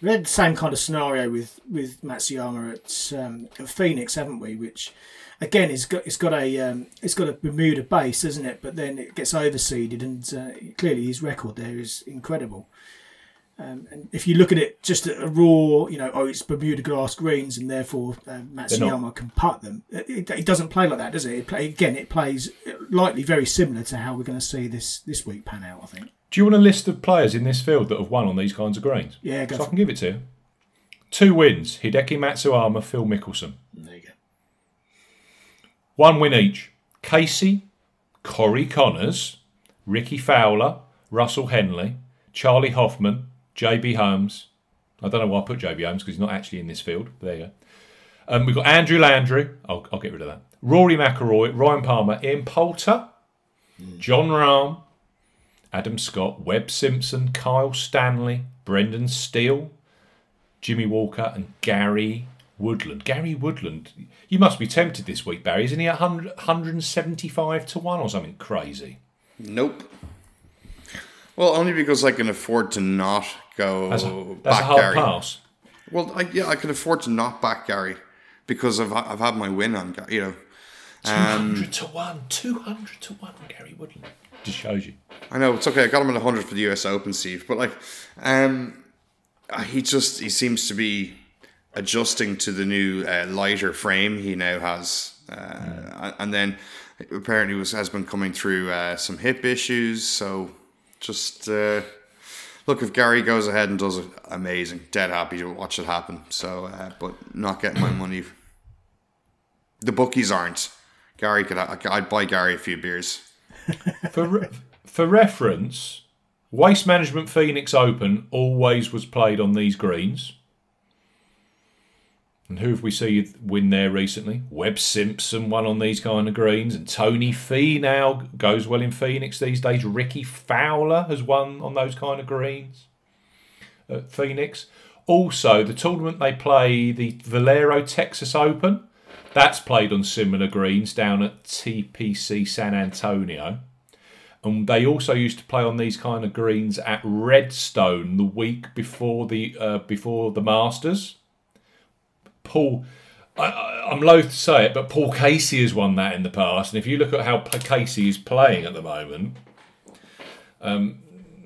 We had the same kind of scenario with with Matsuyama at, um, at Phoenix, haven't we? Which again, it's got it's got a um, it's got a Bermuda base, isn't it? But then it gets overseeded, and uh, clearly his record there is incredible. Um, and if you look at it just at a raw, you know, oh, it's Bermuda grass greens, and therefore uh, Matsuyama can putt them. It, it, it doesn't play like that, does it? it play, again, it plays likely very similar to how we're going to see this this week pan out. I think. Do you want a list of players in this field that have won on these kinds of greens? Yeah, go So I for can give it to you. Two wins Hideki Matsuyama, Phil Mickelson. There you go. One win each. Casey, Corey Conners, Rickie Fowler, Russell Henley, Charley Hoffman, JB Holmes. I don't know why I put JB Holmes because he's not actually in this field. But there you go. Um, we've got Andrew Landry. I'll, I'll get rid of that. Rory McIlroy, Ryan Palmer, Ian Poulter, Jon Rahm, Adam Scott, Webb Simpson, Kyle Stanley, Brendan Steele, Jimmy Walker, and Gary Woodland. Gary Woodland, you must be tempted this week, Barry. Isn't he 100, 175 to 1 or something crazy? Nope. Well, only because I can afford to not go That's a, back a hard Gary. pass. Well, I, yeah, I can afford to not back Gary because I've I've had my win on Gary. You know, 200 to 1. 200 to 1 Gary Woodland. Just shows you. I know it's okay. I got him at hundred for the U.S. Open, Steve. But like, um, he just he seems to be adjusting to the new uh, lighter frame he now has uh, and then apparently was has been coming through uh, some hip issues. So just uh, look if Gary goes ahead and does it, amazing. Dead happy to watch it happen. So, uh, but not getting my money. The bookies aren't. Gary could. I'd buy Gary a few beers. For re- for reference, Waste Management Phoenix Open always was played on these greens. And who have we seen win there recently? Webb Simpson won on these kind of greens, and Tony Finau goes well in Phoenix these days. Rickie Fowler has won on those kind of greens at Phoenix. Also, the tournament they play, the Valero Texas Open, that's played on similar greens down at TPC San Antonio. And they also used to play on these kind of greens at Redstone the week before the uh, before the Masters. Paul, I, am loath to say it, but Paul Casey has won that in the past. And if you look at how Casey is playing at the moment, um,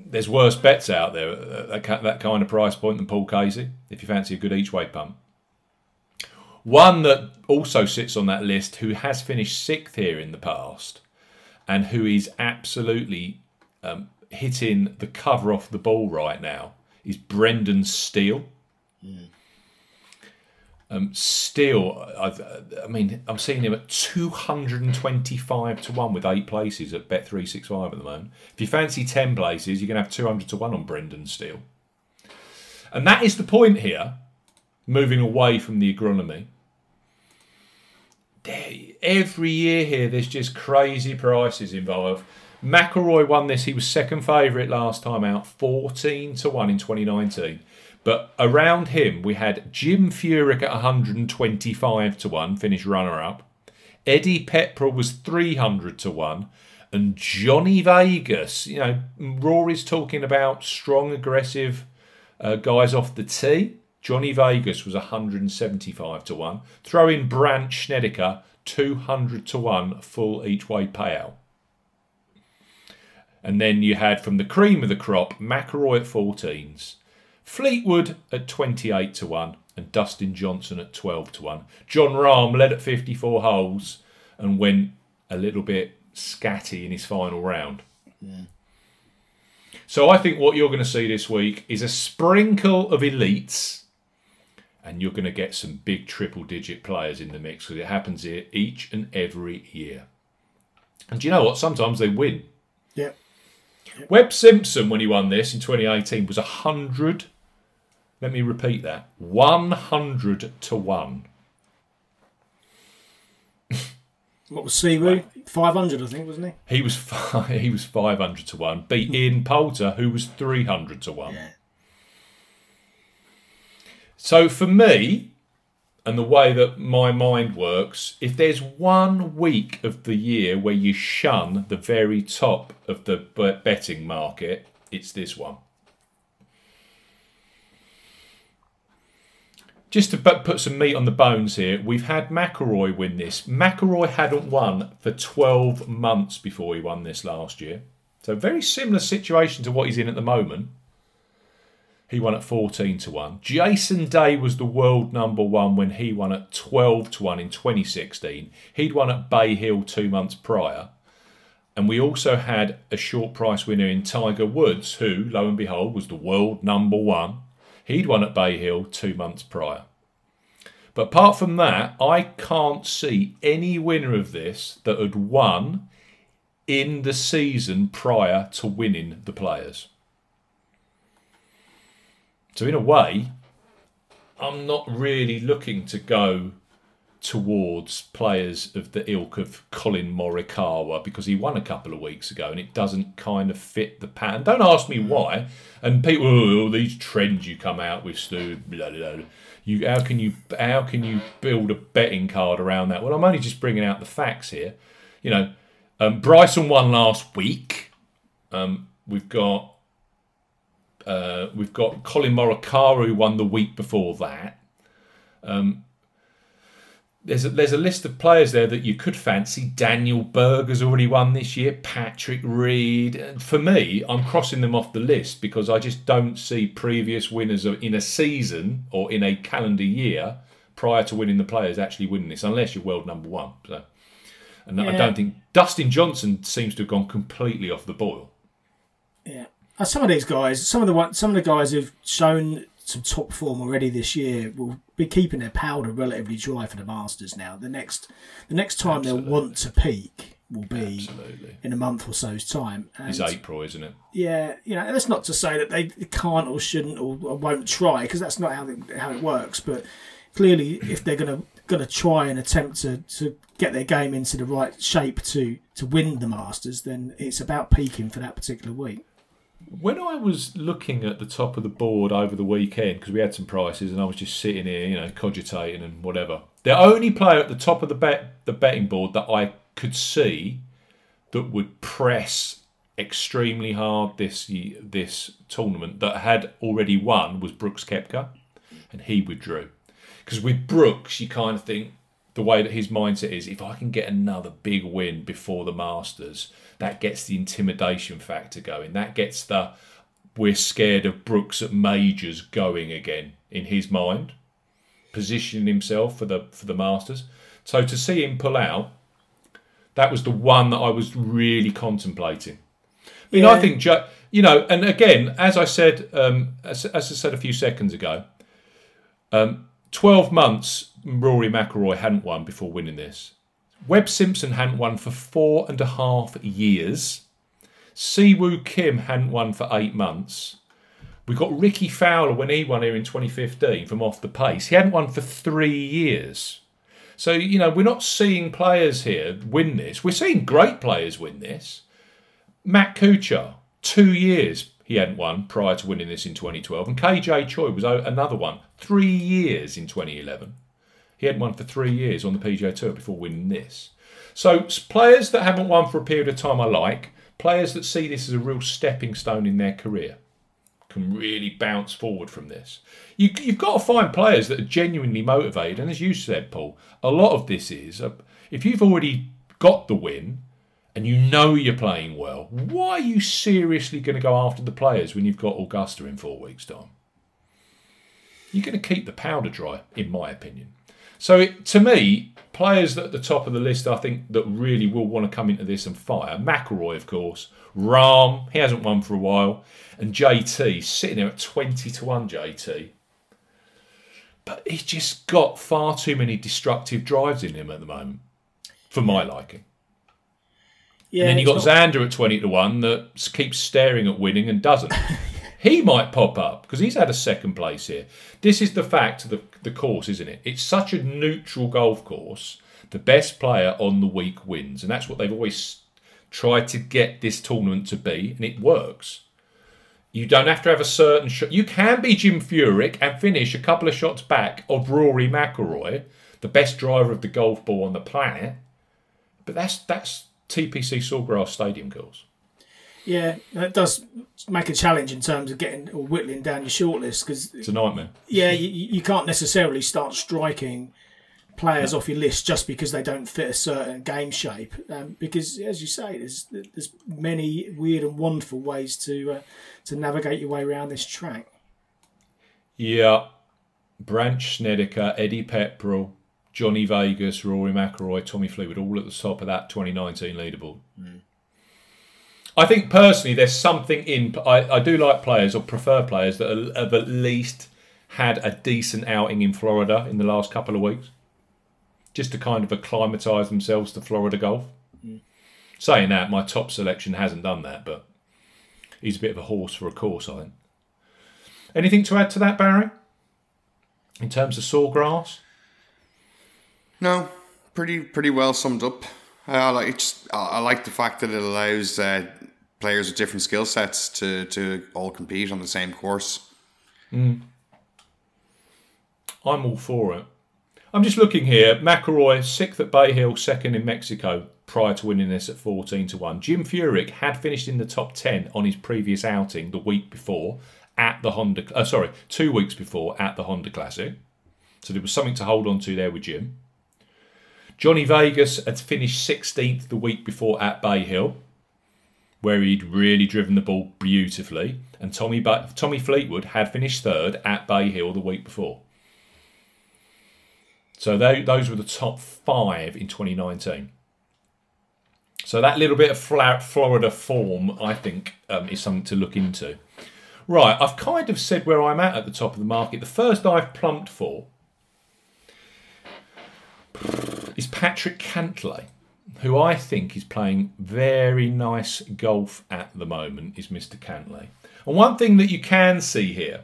there's worse bets out there at that kind of price point than Paul Casey. If you fancy a good each way pump. One that also sits on that list who has finished sixth here in the past and who is absolutely um, hitting the cover off the ball right now is Brendan Steele. Mm. Um, still, I've, I mean, I'm seeing him at 225 to 1 with eight places at Bet365 at the moment. If you fancy 10 places, you're going to have 200 to 1 on Brendan Steele. And that is the point here, moving away from the agronomy. Every year here, there's just crazy prices involved. McIlroy won this. He was second favourite last time out, 14 to 1 in 2019. But around him, we had Jim Furyk at 125 to 1, finished runner up. Eddie Pepperell was 300 to 1. And Johnny Vegas, you know, Rory's talking about strong, aggressive uh, guys off the tee. Johnny Vegas was 175 to 1. Throw in Brandt Snedeker, 200 to 1 full each way payout. And then you had from the cream of the crop, McIlroy at 14s. Fleetwood at 28 to 1 and Dustin Johnson at 12 to 1. Jon Rahm led at 54 holes and went a little bit scatty in his final round. Yeah. So I think what you're going to see this week is a sprinkle of elites and you're going to get some big triple digit players in the mix because it happens here each and every year. And do you know what? Sometimes they win. Yeah. Webb Simpson, when he won this in 2018, was 100 let me repeat that 100 to 1. What was Siwoo? 500, I think, wasn't he? He was five, he was 500 to 1. Beat Ian Poulter, who was 300 to 1. Yeah. So for me, and the way that my mind works, if there's one week of the year where you shun the very top of the betting market, it's this one. Just to put some meat on the bones here, we've had McIlroy win this. McIlroy hadn't won for 12 months before he won this last year. So very similar situation to what he's in at the moment. He won at 14 to 1. Jason Day was the world number one when he won at 12 to 1 in 2016. He'd won at Bay Hill two months prior. And we also had a short price winner in Tiger Woods, who, lo and behold, was the world number one He'd won at Bay Hill two months prior. But apart from that, I can't see any winner of this that had won in the season prior to winning the players. So, in a way, I'm not really looking to go towards players of the ilk of Collin Morikawa because he won a couple of weeks ago and it doesn't kind of fit the pattern. Don't ask me why. And people, oh, these trends you come out with, Stu. Blah, blah, blah. You, how can you, how can you build a betting card around that? Well, I'm only just bringing out the facts here. You know, um, Bryson won last week. Um, we've got, uh, we've got Collin Morikawa who won the week before that. Um, there's a, there's a list of players there that you could fancy. Daniel Berger's already won this year. Patrick Reed. For me, I'm crossing them off the list because I just don't see previous winners in a season or in a calendar year prior to winning the players actually winning this, unless you're world number one. So, and I don't think Dustin Johnson seems to have gone completely off the boil. Yeah, and some of these guys, some of the some of the guys who've shown some top form already this year will be keeping their powder relatively dry for the Masters. Now, the next, the next time they'll want to peak will be Absolutely. in a month or so's time. And It's April, isn't it? yeah, you know, that's not to say that they can't or shouldn't or, or won't try because that's not how it, how it works. But clearly, if they're gonna gonna try and attempt to, to get their game into the right shape to to win the Masters, then it's about peaking for that particular week. When I was looking at the top of the board over the weekend, because we had some prices, and I was just sitting here, you know, cogitating and whatever. The only player at the top of the bet the betting board that I could see that would press extremely hard this this tournament that had already won was Brooks Koepka, and he withdrew. Because with Brooks, you kind of think the way that his mindset is, if I can get another big win before the Masters, that gets the intimidation factor going. That gets the we're scared of Brooks at majors going again in his mind, positioning himself for the for the Masters. So to see him pull out, that was the one that I was really contemplating. I mean, I think you know, and again, as I said, um, as, as I said a few seconds ago, um, twelve months Rory McIlroy hadn't won before winning this. Webb Simpson hadn't won for four and a half years. Siwoo Kim hadn't won for eight months. We got Rickie Fowler when he won here in 2015 from off the pace. He hadn't won for three years. So, you know, we're not seeing players here win this. We're seeing great players win this. Matt Kuchar, two years he hadn't won prior to winning this in 2012. And KJ Choi was another one, three years in 2011. He hadn't won for three years on the PGA Tour before winning this. So, players that haven't won for a period of time I like, players that see this as a real stepping stone in their career can really bounce forward from this. You, you've got to find players that are genuinely motivated, and as you said, Paul, a lot of this is uh, if you've already got the win and you know you're playing well, why are you seriously going to go after the players when you've got Augusta in four weeks' time? You're going to keep the powder dry, in my opinion. So, it, to me, players that at the top of the list, I think that really will want to come into this and fire. McIlroy, of course. Rahm, he hasn't won for a while, and JT sitting there at twenty to one. JT, but he's just got far too many destructive drives in him at the moment, for my liking. Yeah, And then you got not- Xander at 20 to 1 that keeps staring at winning and doesn't. he might pop up because he's had a second place here. This is the fact of the, course, isn't it? It's such a neutral golf course. The best player on the week wins. And that's what they've always tried to get this tournament to be. And it works. You don't have to have a certain shot. You can be Jim Furyk and finish a couple of shots back of Rory McIlroy, the best driver of the golf ball on the planet. But that's that's TPC Sawgrass Stadium girls. Yeah, that does make a challenge in terms of getting or whittling down your shortlist because It's a nightmare. yeah, you, you can't necessarily start striking players off your list just because they don't fit a certain game shape. Um, because as you say, there's there's many weird and wonderful ways to uh, to navigate your way around this track. Yeah, Brandt Snedeker, Eddie Pepperell, Johnny Vegas, Rory McIlroy, Tommy Fleetwood, all at the top of that 2019 leaderboard. I think personally, there's something in. I, I do like players or prefer players that are- have at least had a decent outing in Florida in the last couple of weeks, just to kind of acclimatise themselves to Florida golf. Saying that, my top selection hasn't done that, but he's a bit of a horse for a course, I think. Anything to add to that, Barry? In terms of sawgrass? No, pretty pretty well summed up. Uh, I like I like the fact that it allows uh, players with different skill sets to to all compete on the same course. I'm all for it. I'm just looking here. McIlroy, sixth at Bay Hill, second in Mexico prior to winning this at 14 to 1. Jim Furyk had finished in the top 10 on his previous outing the week before at the Honda, uh, sorry, two weeks before at the Honda Classic. So there was something to hold on to there with Jim. Johnny Vegas had finished 16th the week before at Bay Hill, where he'd really driven the ball beautifully. And Tommy, ba- Tommy Fleetwood had finished third at Bay Hill the week before. So they, those were the top five in 2019. So that little bit of Florida form, I think, um, is something to look into. Right, I've kind of said where I'm at at the top of the market. The first I've plumped for is Patrick Cantlay, who I think is playing very nice golf at the moment. Is Mr. Cantlay. and one thing that you can see here,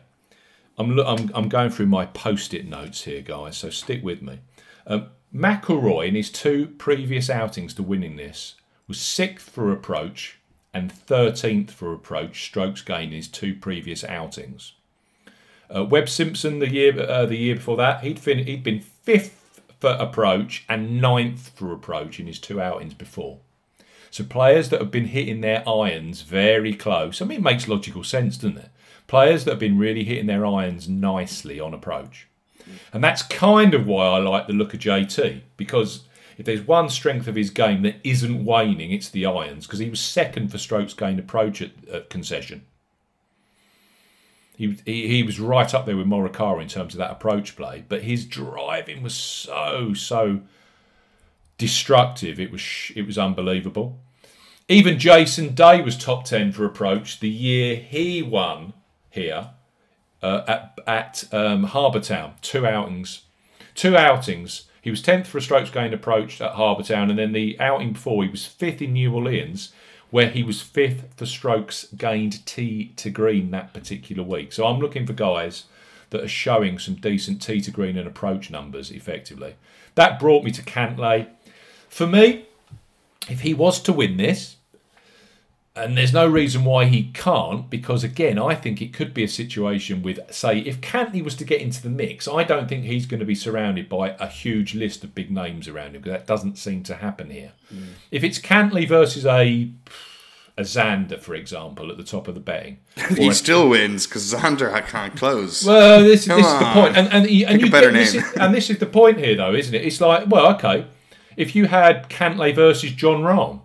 I'm I'm, I'm going through my post-it notes here, guys. So stick with me. Um, McIlroy in his two previous outings to winning this was sixth for approach and 13th for approach strokes gained in his two previous outings. Uh, Webb Simpson the year uh, the year before that he'd fin- he'd been fifth for approach and ninth for approach in his two outings before. So players that have been hitting their irons very close. I mean, it makes logical sense, doesn't it? Players that have been really hitting their irons nicely on approach, and that's kind of why I like the look of JT because if there's one strength of his game that isn't waning, it's the irons because he was second for strokes gained approach at, at concession. He, he, was right up there with Morikawa in terms of that approach play, but his driving was so so destructive. It was it was unbelievable. Even Jason Day was top ten for approach the year he won here uh, at at um, Harbour Town. Two outings, two outings he was 10th for a strokes gained approach at Harbour Town, and then the outing before he was 5th in New Orleans, where he was 5th for strokes gained tee to green that particular week. So I'm looking for guys that are showing some decent tee to green and approach numbers effectively. That brought me to Cantlay. For me, if he was to win this, and there's no reason why he can't, because again, I think it could be a situation with, say, if Cantlay was to get into the mix, I don't think he's going to be surrounded by a huge list of big names around him, because that doesn't seem to happen here. Mm. If it's Cantlay versus a a Xander, for example, at the top of the betting, he still wins because Xander can't close. Well, this, this is the point, and and, and you get, this is, and this is the point here, though, isn't it? It's like, well, okay, if you had Cantlay versus Jon Rahm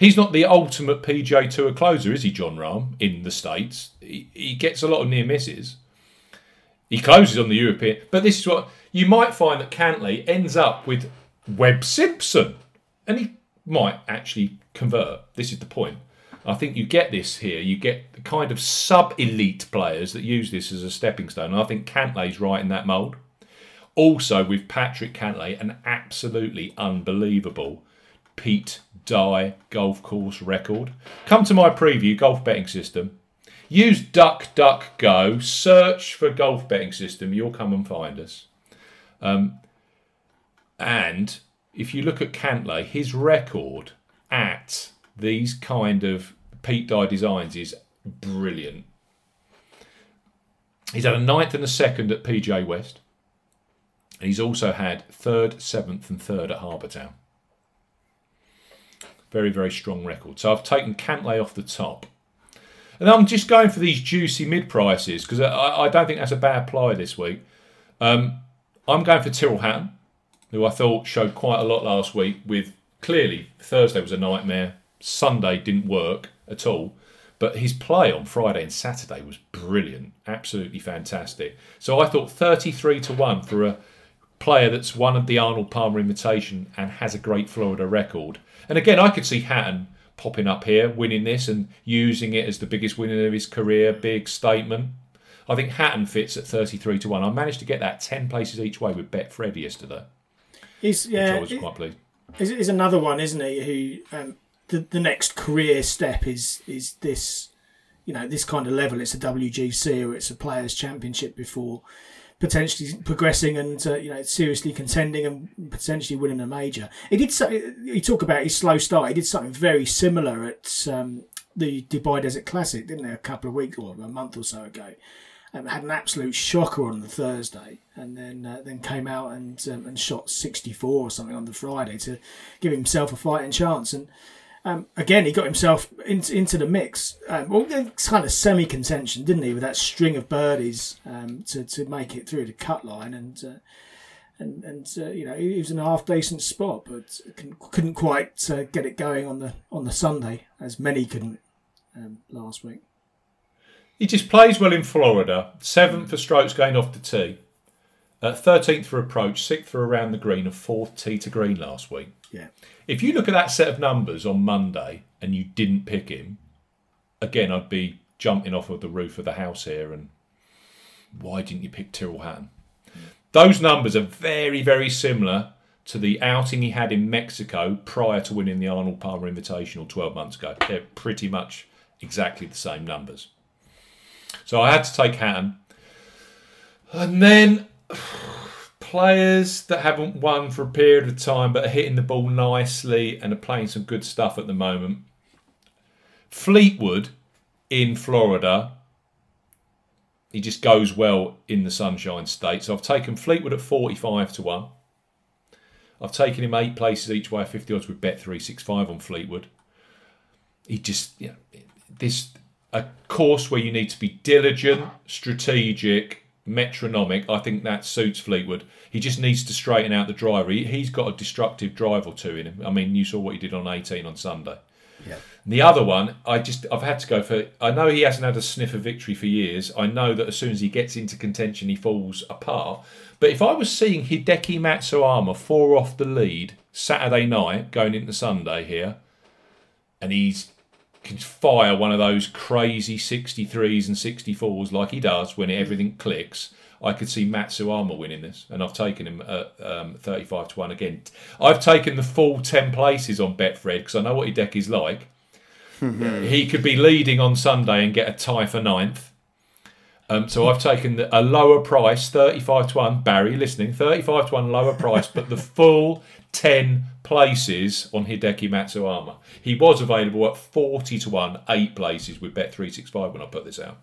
He's not the ultimate PGA Tour closer, is he, Jon Rahm, in the States? He, he gets a lot of near misses. He closes on the European. But this is what you might find that Cantlay ends up with Webb Simpson. And he might actually convert. This is the point. I think you get this here. You get the kind of sub elite players that use this as a stepping stone. And I think Cantlay's right in that mould. Also, with Patrick Cantlay, an absolutely unbelievable Pete Dye golf course record. Come to my preview golf betting system. Use DuckDuckGo. Search for golf betting system. You'll come and find us. Um, and if you look at Cantlay, his record at these kind of Pete Dye designs is brilliant. He's had a ninth and a second at PGA West. And he's also had third, seventh, and third at Harbour Town. Very, very strong record. So I've taken Cantlay off the top. And I'm just going for these juicy mid prices because I, I, don't think that's a bad ply this week. Um, I'm going for Tyrrell Hatton, who I thought showed quite a lot last week. With clearly Thursday was a nightmare, Sunday didn't work at all, but his play on Friday and Saturday was brilliant, absolutely fantastic. So I thought 33 to one for a player that's won the Arnold Palmer Invitation and has a great Florida record and again, I could see Hatton popping up here, winning this and using it as the biggest winner of his career. Big statement. I think Hatton fits at 33 to 1. I managed to get that 10 places each way with Betfred yesterday. He's, yeah, I was quite pleased. Is, another one, isn't he? Who um, the, the next career step is is this, you know, this kind of level. It's a WGC or it's a Players Championship before potentially progressing and uh, you know seriously contending and potentially winning a major. He did. So, you talk about his slow start. He did something very similar at um, the Dubai Desert Classic, didn't he? A couple of weeks or a month or so ago. Um, had an absolute shocker on the Thursday, and then uh, then came out and um, and shot 64 or something on the Friday to give himself a fighting chance. And um, again, he got himself in, into the mix. Um, well, kind of semi contention, didn't he, with that string of birdies um, to to make it through the cut line, and uh, and and uh, you know he was in a half decent spot, but couldn't quite uh, get it going on the on the Sunday, as many couldn't um, last week. He just plays well in Florida. Seventh for strokes going off the tee. Uh, 13th for approach, 6th for around the green, and 4th tee to green last week. Yeah. If you look at that set of numbers on Monday and you didn't pick him, again, I'd be jumping off of the roof of the house here and why didn't you pick Tyrrell Hatton? Those numbers are very, very similar to the outing he had in Mexico prior to winning the Arnold Palmer Invitational 12 months ago. They're pretty much exactly the same numbers. So I had to take Hatton. And then players that haven't won for a period of time but are hitting the ball nicely and are playing some good stuff at the moment. Fleetwood in Florida, he just goes well in the Sunshine State. So I've taken Fleetwood at 45 to 1. I've taken him eight places each way, 50 odds with Bet365 on Fleetwood. He just, you know, this, a course where you need to be diligent, strategic, metronomic. I think that suits Fleetwood. He just needs to straighten out the driver. He, he's got a destructive drive or two in him. I mean, you saw what he did on 18 on Sunday. Yeah. The other one, I just I've had to go for. I know he hasn't had a sniff of victory for years. I know that as soon as he gets into contention, he falls apart. But if I was seeing Hideki Matsuyama four off the lead Saturday night going into Sunday here, and he's can fire one of those crazy 63s and 64s like he does when everything clicks. I could see Matsuyama winning this, and I've taken him at um, 35 to 1 again. I've taken the full 10 places on Betfred because I know what Hideki's like. he could be leading on Sunday and get a tie for ninth. Um, so I've taken the, a lower price, 35 to 1. Barry, listening, 35 to 1 lower price, but the full 10 places on Hideki Matsuyama. He was available at 40 to 1, eight places with Bet365 when I put this out.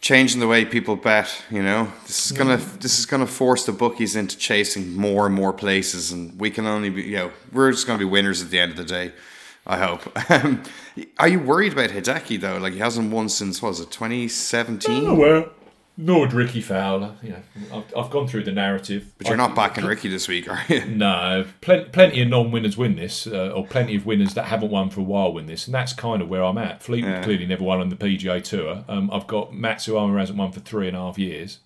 Changing the way people bet, you know, this is gonna this is gonna force the bookies into chasing more and more places, and we can only be, you know, we're just gonna be winners at the end of the day. I hope. Um, are you worried about Hideki though? Like he hasn't won since what was it 2017? Oh, well. Nor Rickie Fowler. You know, I've, I've gone through the narrative. But you're not backing Rickie this week, are you? No, plenty, plenty of non-winners win this, uh, or plenty of winners that haven't won for a while win this, and that's kind of where I'm at. Fleetwood Yeah. clearly never won on the PGA Tour. Um, I've got Matsuyama who hasn't won for three and a half years.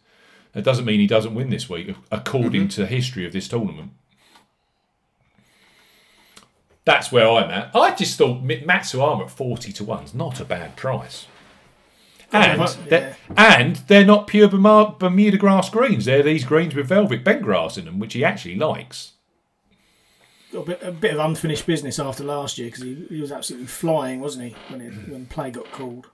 That doesn't mean he doesn't win this week, according to the history of this tournament. That's where I'm at. I just thought Matsuyama at forty to one is not a bad price. And Yeah. they're, and they're not pure Bermuda, Bermuda grass greens. They're these greens with velvet bent grass in them, which he actually likes. A bit, a bit of unfinished business after last year because he, he was absolutely flying, wasn't he, when it, when play got called?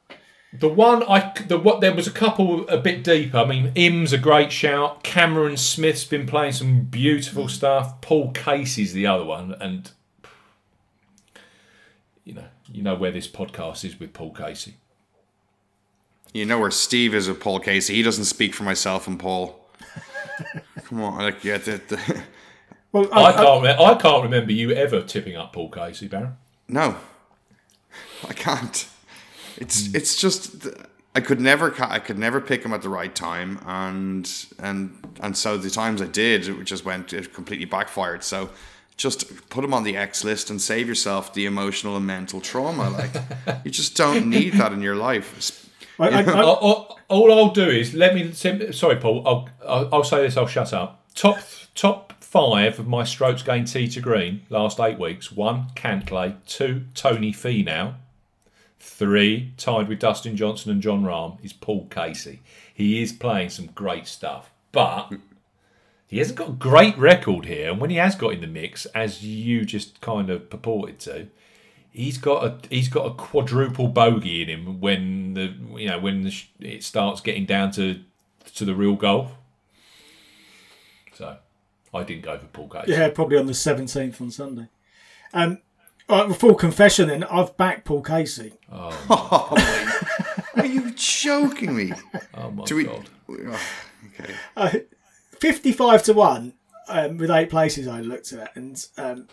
The one I the what there was a couple a bit deeper. I mean, Im's a great shout. Cameron Smith's been playing some beautiful stuff. Paul Casey's the other one, and you know you know where this podcast is with Paul Casey. You know where Steve is with Paul Casey. He doesn't speak for myself and Paul. Come on, like yeah, the, the, Well, I can't re- I can't remember you ever tipping up Paul Casey, Baron. no, I can't. It's hmm. it's just I could never I could never pick him at the right time, and and and so the times I did, it just went it completely backfired. So just put him on the X list and save yourself the emotional and mental trauma. Like you just don't need that in your life. I, I, I, all, all- all I'll do is let me. Sorry, Paul. I'll, I'll, I'll say this. I'll shut up. Top top five of my strokes gained tee to green last eight weeks. One, Cantlay. Two, Tony Finau. Three, tied with Dustin Johnson and Jon Rahm, is Paul Casey. He is playing some great stuff, but he hasn't got a great record here. And when he has got in the mix, as you just kind of purported to, he's got a he's got a quadruple bogey in him when the you know when the, it starts getting down to to the real golf. So I didn't go for Paul Casey. yeah, probably on the 17th on Sunday. Um, all right, full confession then, I've backed Paul Casey. Are you joking me? Oh my Do we? god! Oh, okay. Uh, 55 to 1 um, with eight places I looked at. And, um,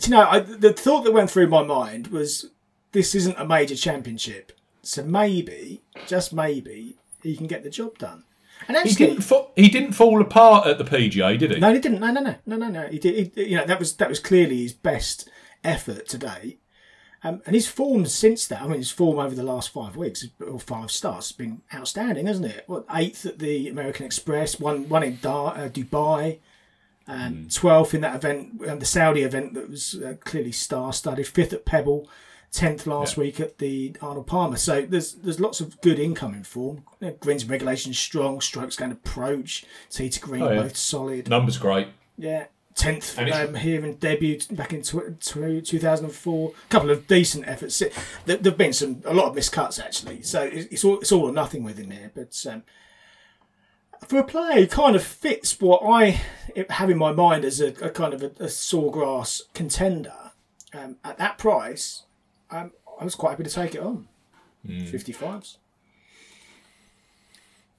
you know, I, the thought that went through my mind was this isn't a major championship. So maybe, just maybe, he can get the job done. And He actually, didn't fa- he didn't fall apart at the PGA, did he? no, he didn't. No, no, no, no, no, no. He did. He, you know, that was that was clearly his best effort today. Um, and his form since that, I mean, his form over the last five weeks or five starts has been outstanding, hasn't it? What eighth at the American Express, one one in Dar- uh, Dubai, um, twelfth in that event, um, the Saudi event that was uh, clearly star-studded, fifth at Pebble, tenth last Yeah. week at the Arnold Palmer. So there's there's lots of good incoming form. You know, greens and regulations strong, strokes going approach, tee to green Oh, yeah. both solid. Numbers great. Yeah, tenth And um, here in debut back in tw- tw- 2004. A couple of decent efforts. There, there've been some a lot of miscuts actually. So it's, it's all it's all or nothing with him here. But um, for a player, he kind of fits what I have in my mind as a, a kind of a, a sawgrass contender. Um, at that price, um, I was quite happy to take it on. 55s.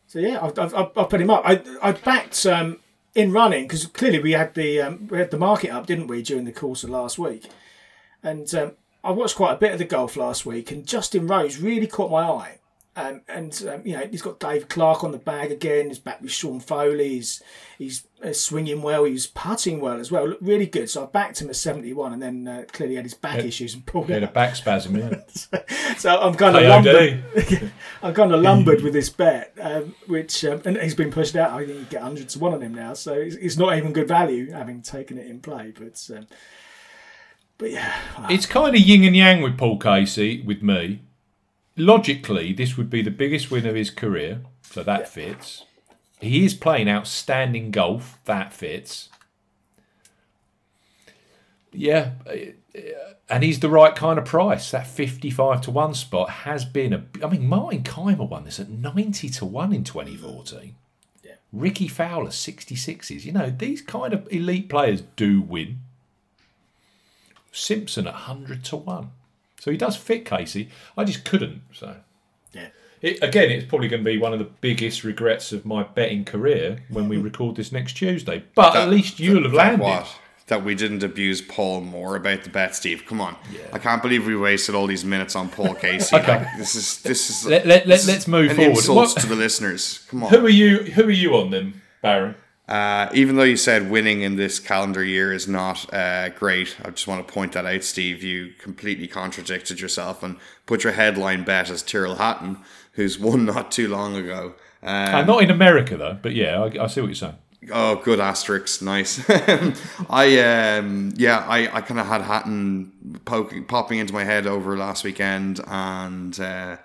So yeah, I've, I've, I've I've put him up. I I backed um, in running because clearly we had the um, we had the market up, didn't we, during the course of last week? And um, I watched quite a bit of the golf last week, and Justin Rose really caught my eye. Um, and um, you know he's got Dave Clark on the bag again. He's back with Sean Foley. He's he's uh, swinging well. He's putting well as well. Looked really good. So I backed him at seventy one, and then uh, clearly had his back issues and pulled He had a back spasm, yeah. So I'm kind of lumbered. I'm kind of lumbered with this bet, um, which um, and he's been pushed out. I think you get hundreds to one on him now, so it's, it's not even good value having taken it in play. But um, but yeah, It's kind of yin and yang with Paul Casey, with me. Logically, this would be the biggest win of his career, so that fits. He is playing outstanding golf, that fits. Yeah, uh, and he's the right kind of price. That 55 to 1 spot has been a. I mean, Martin Kaymer won this at 90 to 1 in 2014. Yeah. Rickie Fowler, 66s. You know, these kind of elite players do win. Simpson at 100 to 1. So he does fit Casey. I just couldn't. So yeah, it, again, it's probably going to be one of the biggest regrets of my betting career when we record this next Tuesday. But at least you'll have that landed. What? That we didn't abuse Paul more about the bet, Steve. Come on, yeah. I can't believe we wasted all these minutes on Paul Casey. Okay. Like, this is this is Let- let- let- let's move an forward. Insult What- to the listeners. Come on. Who are you? Who are you on then, Baron? Uh, even though you said winning in this calendar year is not uh, great, I just want to point that out, Steve. You completely contradicted yourself and put your headline bet as Tyrrell Hatton, who's won not too long ago. Um, Uh, not in America though, but yeah, I, I see what you're saying. Oh, good asterisk, nice. I um yeah, I, I kind of had Hatton poking popping into my head over last weekend and uh,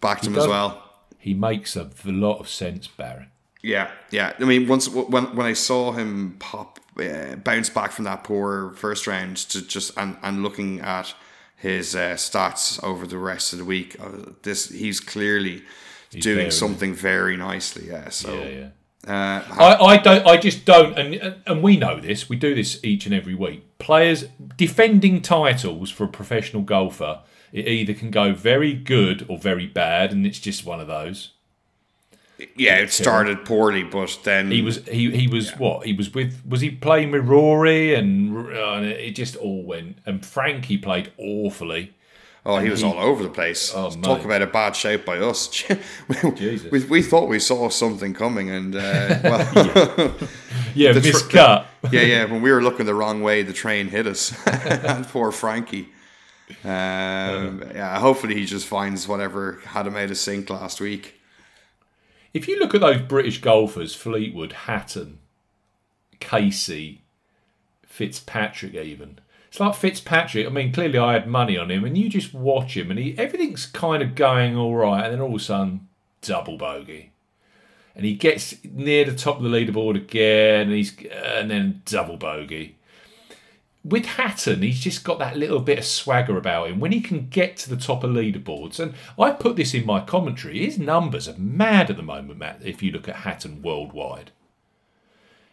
backed him as well. He makes a lot of sense, Baron. Yeah, yeah. I mean, once when when I saw him pop uh, bounce back from that poor first round to just and and looking at his uh, stats over the rest of the week, uh, this he's clearly there, doing isn't something very nicely. Yeah, so. Yeah, yeah. Uh, I, I don't. I just don't. And and we know this. We do this each and every week. Players defending titles for a professional golfer. It either can go very good or very bad, and it's just one of those. Yeah, it started poorly, but then He was he he was what he was with was he playing with Rory and, uh, and it just all went and Frankie played awfully. Oh, he was he- all over the place. Oh, Talk mate. about a bad shape by us. we, Jesus. we, we thought we saw something coming, and uh, well, Yeah, The tr- miscut. yeah, yeah. When we were looking the wrong way, the train hit us, and poor Frankie. Um, yeah, hopefully he just finds whatever had him out of sync last week. If you look at those British golfers, Fleetwood, Hatton, Casey, Fitzpatrick, even. It's like Fitzpatrick. I mean, clearly I had money on him, and you just watch him, and he everything's kind of going all right, and then all of a sudden, double bogey, and he gets near the top of the leaderboard again, and he's and then double bogey. With Hatton, he's just got that little bit of swagger about him. When he can get to the top of leaderboards, and I put this in my commentary, his numbers are mad at the moment, Matt. If you look at Hatton worldwide,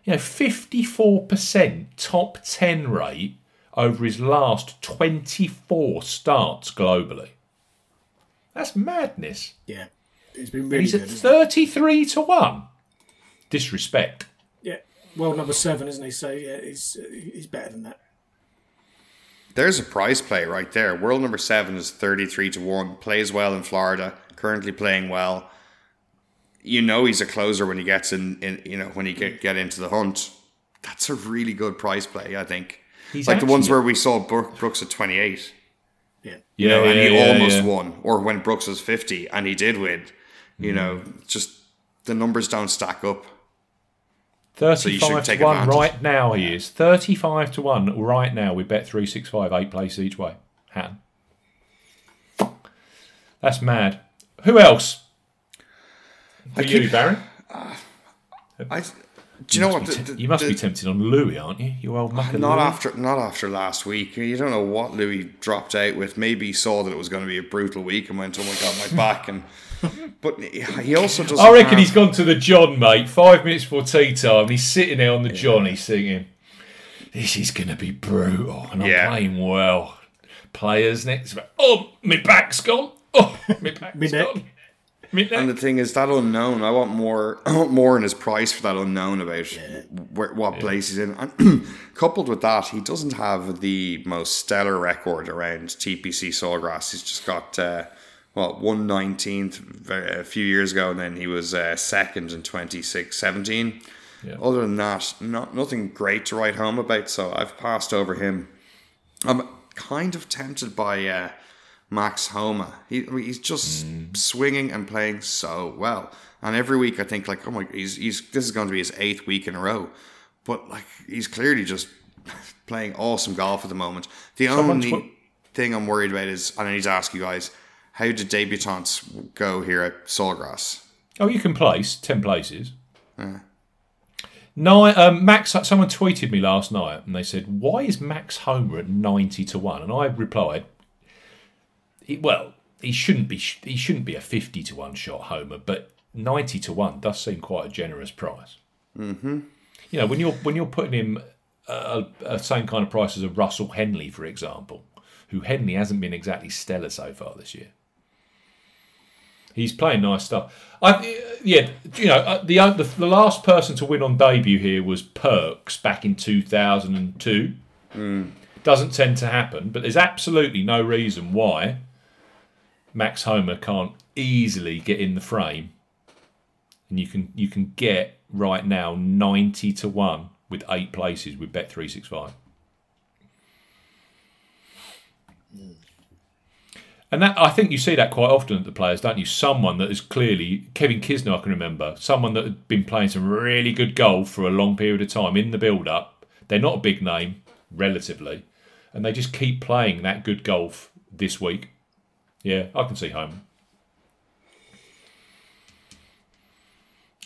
you know, fifty-four percent top ten rate over his last twenty-four starts globally. That's madness. yeah, it's been And really he's good. at isn't it? thirty-three to one. Disrespect. Yeah, world number seven, isn't he? So yeah, he's he's better than that. There's a prize play right there. World number seven is thirty-three to one. Plays well in Florida. Currently playing well. You know he's a closer when he gets in. in you know when he get get into the hunt. That's a really good prize play. I think. He's like the ones where we saw Brook, Brooks at 28. Yeah. You Yeah, and he yeah, almost yeah. won. Or when Brooks was 50 and he did win. Mm. You know, just the numbers don't stack up. You should Thirty-five take to one advantage. right now. He is thirty-five to one right now. We bet three six five eight places each way. Hatton. That's mad. Who else? For you, keep- Barry. I, do you know what? Must The, the- you must the- be tempted on Louis, aren't you? You old mucker. Not Louis. after, not after last week. You don't know what Louis dropped out with. Maybe he saw that it was going to be a brutal week and went, "Oh my god, my back!" And but he also doesn't. I reckon have- he's gone to the John, mate. Five minutes before tea time. He's sitting there on the John. He's thinking, "This is going to be brutal," and I'm Yeah. playing well. Players next. Oh, my back's gone. Oh, my back's Me neck. gone. And the thing is, that unknown. I want more, I want more in his price for that unknown about where, what place he's in. And coupled with that, he doesn't have the most stellar record around TPC Sawgrass. He's just got uh, what one nineteenth a few years ago, and then he was uh, second in 2017. Yeah. Other than that, not nothing great to write home about. So I've passed over him. I'm kind of tempted by uh, Max Homa. He, I mean, he's just swinging and playing so well. And every week I think like, oh my, he's he's this is going to be his eighth week in a row. But like, he's clearly just playing awesome golf at the moment. The Someone's only put- thing I'm worried about is, and I need to ask you guys, how did debutantes go here at Sawgrass? Oh, you can place ten places. Nine. Um, Max. Someone tweeted me last night, and they said, "Why is Max Homa at ninety to one?" And I replied, he, "Well, he shouldn't be. He shouldn't be a fifty to one shot Homa, but ninety to one does seem quite a generous price. Mm-hmm. You know, when you're when you're putting him a, a same kind of price as a Russell Henley, for example, who Henley hasn't been exactly stellar so far this year." He's playing nice stuff. I, yeah, you know, uh, the, uh, the the last person to win on debut here was Perks back in two thousand and two. Hmm. Doesn't tend to happen, but there's absolutely no reason why Max Homa can't easily get in the frame, and you can you can get right now ninety to one with eight places with Bet three six five. Hmm. And that I think you see that quite often at the players, don't you? Someone that is clearly Kevin Kisner, I can remember, someone that had been playing some really good golf for a long period of time in the build up. They're not a big name, relatively, and they just keep playing that good golf this week. Yeah, I can see Homa.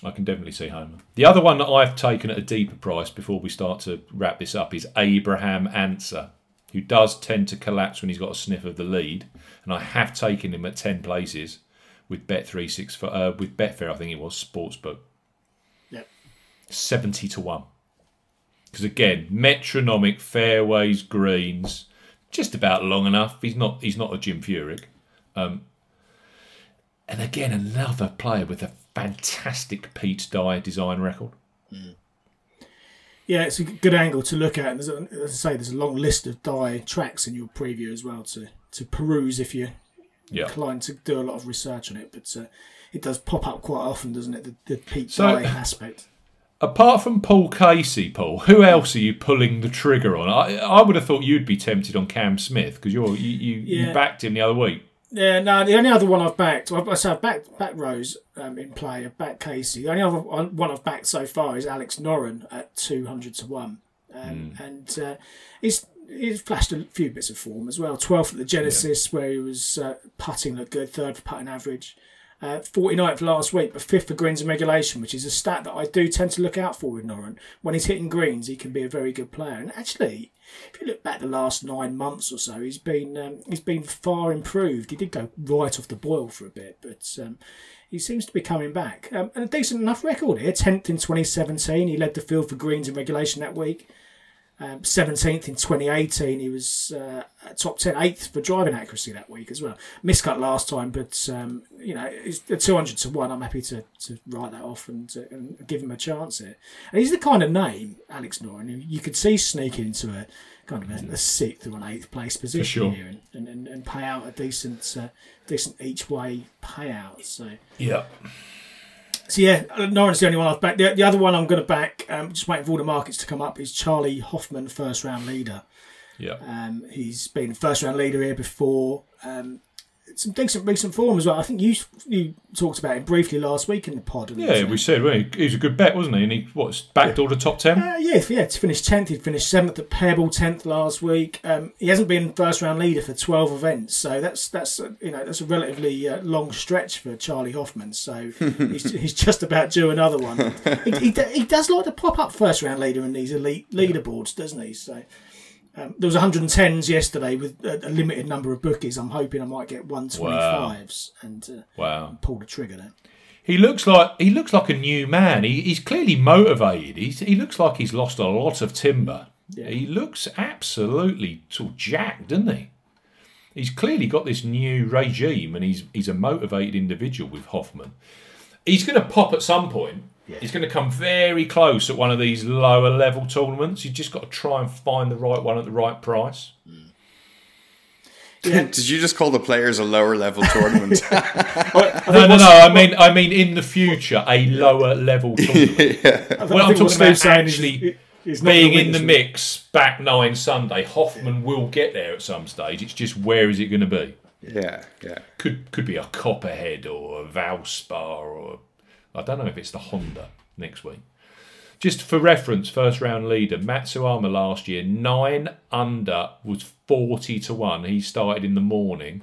I can definitely see Homa. The other one that I've taken at a deeper price before we start to wrap this up is Abraham Ancer, who does tend to collapse when he's got a sniff of the lead, and I have taken him at ten places with Bet three six uh, with Betfair. I think it was sportsbook Yep. seventy to one. Because again, metronomic fairways, greens, just about long enough. He's not he's not a Jim Furyk. Um, and again, another player with a fantastic Pete Dye design record. Yeah, it's a good angle to look at. And there's a, as I say, there's a long list of Dye tracks in your preview as well to, to peruse if you're Yeah. inclined to do a lot of research on it. But uh, it does pop up quite often, doesn't it? The, the Pete So- Dye aspect. Apart from Paul Casey, Paul, who else are you pulling the trigger on? I, I would have thought you'd be tempted on Cam Smith because you're you, you, you backed him the other week. Yeah, no, the only other one I've backed, well, I say I've backed, backed Rose um, in play, I've backed Casey. The only other one I've backed so far is Alex Noren at 200 to 1. Um, And uh, he's, he's flashed a few bits of form as well. 12th at the Genesis, where he was uh, putting looked good, third for putting average. Uh, 49th last week, but fifth for greens and regulation, which is a stat that I do tend to look out for with Noren. When he's hitting greens, he can be a very good player. And actually, if you look back the last nine months or so, he's been um, he's been far improved. He did go right off the boil for a bit, but um, he seems to be coming back. Um, and a decent enough record here. Tenth in 2017, he led the field for greens and regulation that week. Um, 17th in 2018, he was uh, top 10, 8th for driving accuracy that week as well. Miscut last time, but um, you know, it's 200 to 1. I'm happy to, to write that off and, uh, and give him a chance here. And he's the kind of name, Alex Noren, you could see sneaking into a kind of a, a sixth or an eighth place position sure. here and, and, and, and pay out a decent, uh, decent each way payout. So Yeah. So yeah, Noren's the only one I've backed. The, the other one I'm going to back, um, just waiting for all the markets to come up, is Charley Hoffman, first round leader. Yeah. Um, he's been first round leader here before. Um, some decent recent form as well. I think you you talked about it briefly last week in the pod. Yeah, you? we said well, he he was a good bet, wasn't he? And he what's backdoor the top ten. Uh, yeah, yeah, to finish tenth, he finished seventh at Pebble, tenth last week. Um, he hasn't been first round leader for twelve events, so that's that's uh, you know that's a relatively uh, long stretch for Charley Hoffman. So he's, he's just about due another one. he, he, he does like to pop up first round leader in these elite leaderboards, doesn't he? So. Um, there was 110s yesterday with a, a limited number of bookies. I'm hoping I might get 125s and uh, Wow. pull the trigger then. He looks like he looks like a new man. He, he's clearly motivated. He's, he looks like he's lost a lot of timber. He looks absolutely sort of jacked, doesn't he? He's clearly got this new regime, and he's he's a motivated individual with Hoffman. He's going to pop at some point. He's going to come very close at one of these lower level tournaments. You've just got to try and find the right one at the right price. Did you just call the players a lower level tournament? No, no, no. I mean, I mean, in the future, a lower level tournament. I th- Well, I I'm talking what about saying is actually he- he's not being gonna in the mix back nine Sunday. Hoffman will get there at some stage. It's just where is it going to be? yeah, yeah. Could could be a Copperhead or a Valspar or I don't know if it's the Honda next week. Just for reference, first round leader Matsuyama last year nine under was forty to one. He started in the morning.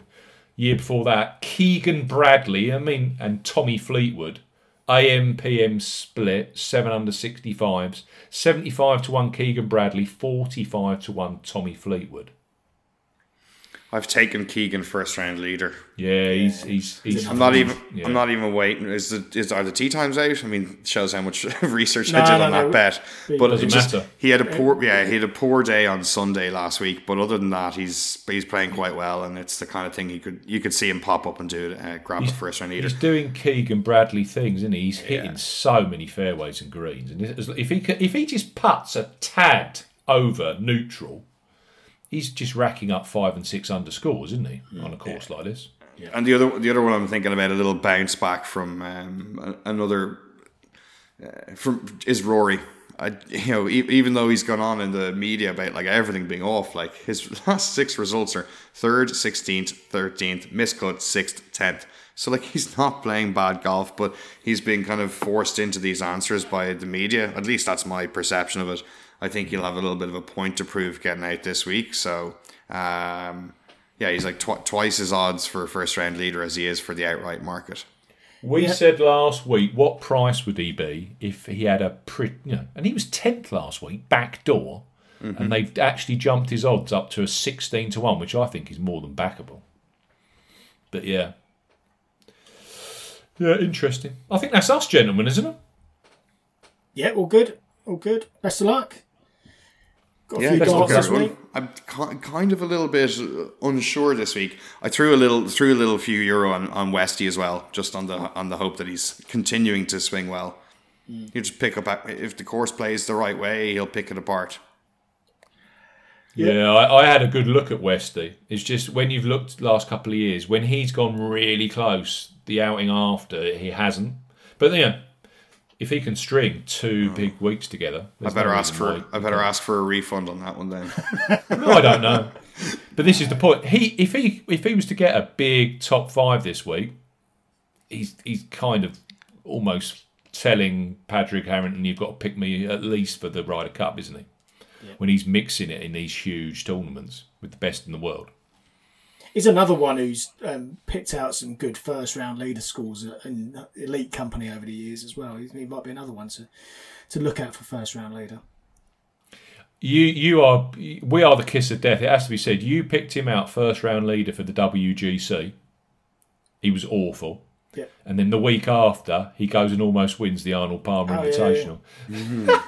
Year before that, Keegan Bradley, I mean, and Tommy Fleetwood, AM PM split, seven under 65s, 75 to 1 Keegan Bradley, 45 to 1 Tommy Fleetwood. I've taken Keegan first round leader. Yeah, he's he's he's. I'm not even. Yeah. I'm not even waiting. Is the is are the tea times out? I mean, shows how much research No, I did no, on no. that bet. But it just, matter. he had a poor. Yeah, he had a poor day on Sunday last week. But other than that, he's he's playing quite well, and it's the kind of thing you could you could see him pop up and do it. Uh, grab a first round leader. He's doing Keegan Bradley things, isn't he? He's hitting so many fairways and greens, and if he ca- if he just puts a tad over neutral, he's just racking up five and six underscores, isn't he, on a course like this? And the other the other one I'm thinking about a little bounce back from um, another uh, from is Rory. I, you know, e- even though he's gone on in the media about like everything being off, like his last six results are third, sixteenth, thirteenth, miscut, sixth, tenth. So like he's not playing bad golf, but he's been kind of forced into these answers by the media. At least that's my perception of it. I think he'll have a little bit of a point to prove getting out this week. So um, yeah, he's like tw- twice as odds for a first round leader as he is for the outright market. We Yeah. said last week, what price would he be if he had a pretty, you know, and he was tenth last week, back door, and they've actually jumped his odds up to a sixteen to one, which I think is more than backable. But yeah, yeah, interesting. I think that's us, gentlemen, isn't it? Yeah, all good, all good. Best of luck. Got a Yeah, few best of luck, darts this week. I'm kind of a little bit uh, unsure this week. I threw a little threw a little few euro on, on Westy as well, just on the on the hope that he's continuing to swing well. You just pick up if the course plays the right way, he'll pick it apart. Yeah, I, I had a good look at Westy. It's just when you've looked last couple of years, when he's gone really close, the outing after he hasn't. But yeah, if he can string two hmm. big weeks together, I better no ask for why- I better ask for a refund on that one then. No, I don't know. But this is the point. He if he if he was to get a big top five this week, he's he's kind of almost telling Padraig Harrington, "You've got to pick me at least for the Ryder Cup," isn't he? When he's mixing it in these huge tournaments with the best in the world. He's another one who's um, picked out some good first round leader scores in elite company over the years as well. He might be another one to to look at for first round leader. You you are we are the kiss of death. It has to be said. You picked him out first round leader for the WGC. He was awful. Yeah. And then the week after, he goes and almost wins the Arnold Palmer Oh, yeah, Invitational.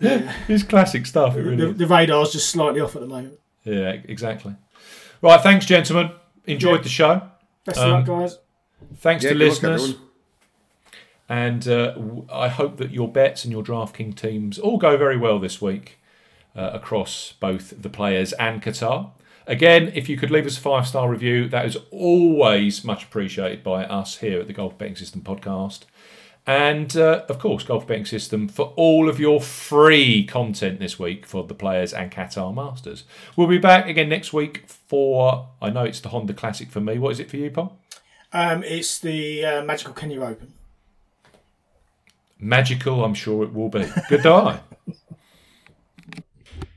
it's classic stuff. It really The, is. the radar's just slightly off at the moment. Yeah, exactly. Right, thanks, gentlemen. Enjoyed the show. Best Um, of luck, guys. Thanks Yeah, to listeners. And uh, w- I hope that your bets and your DraftKings teams all go very well this week uh, across both the players and Qatar. Again, if you could leave us a five star review, that is always much appreciated by us here at the Golf Betting System podcast. And uh, of course, Golf Betting System for all of your free content this week for the Players and Qatar Masters. We'll be back again next week for, I know it's the Honda Classic for me. What is it for you, Paul? Um, it's the uh, Magical Kenya Open. Magical, I'm sure it will be. Goodbye.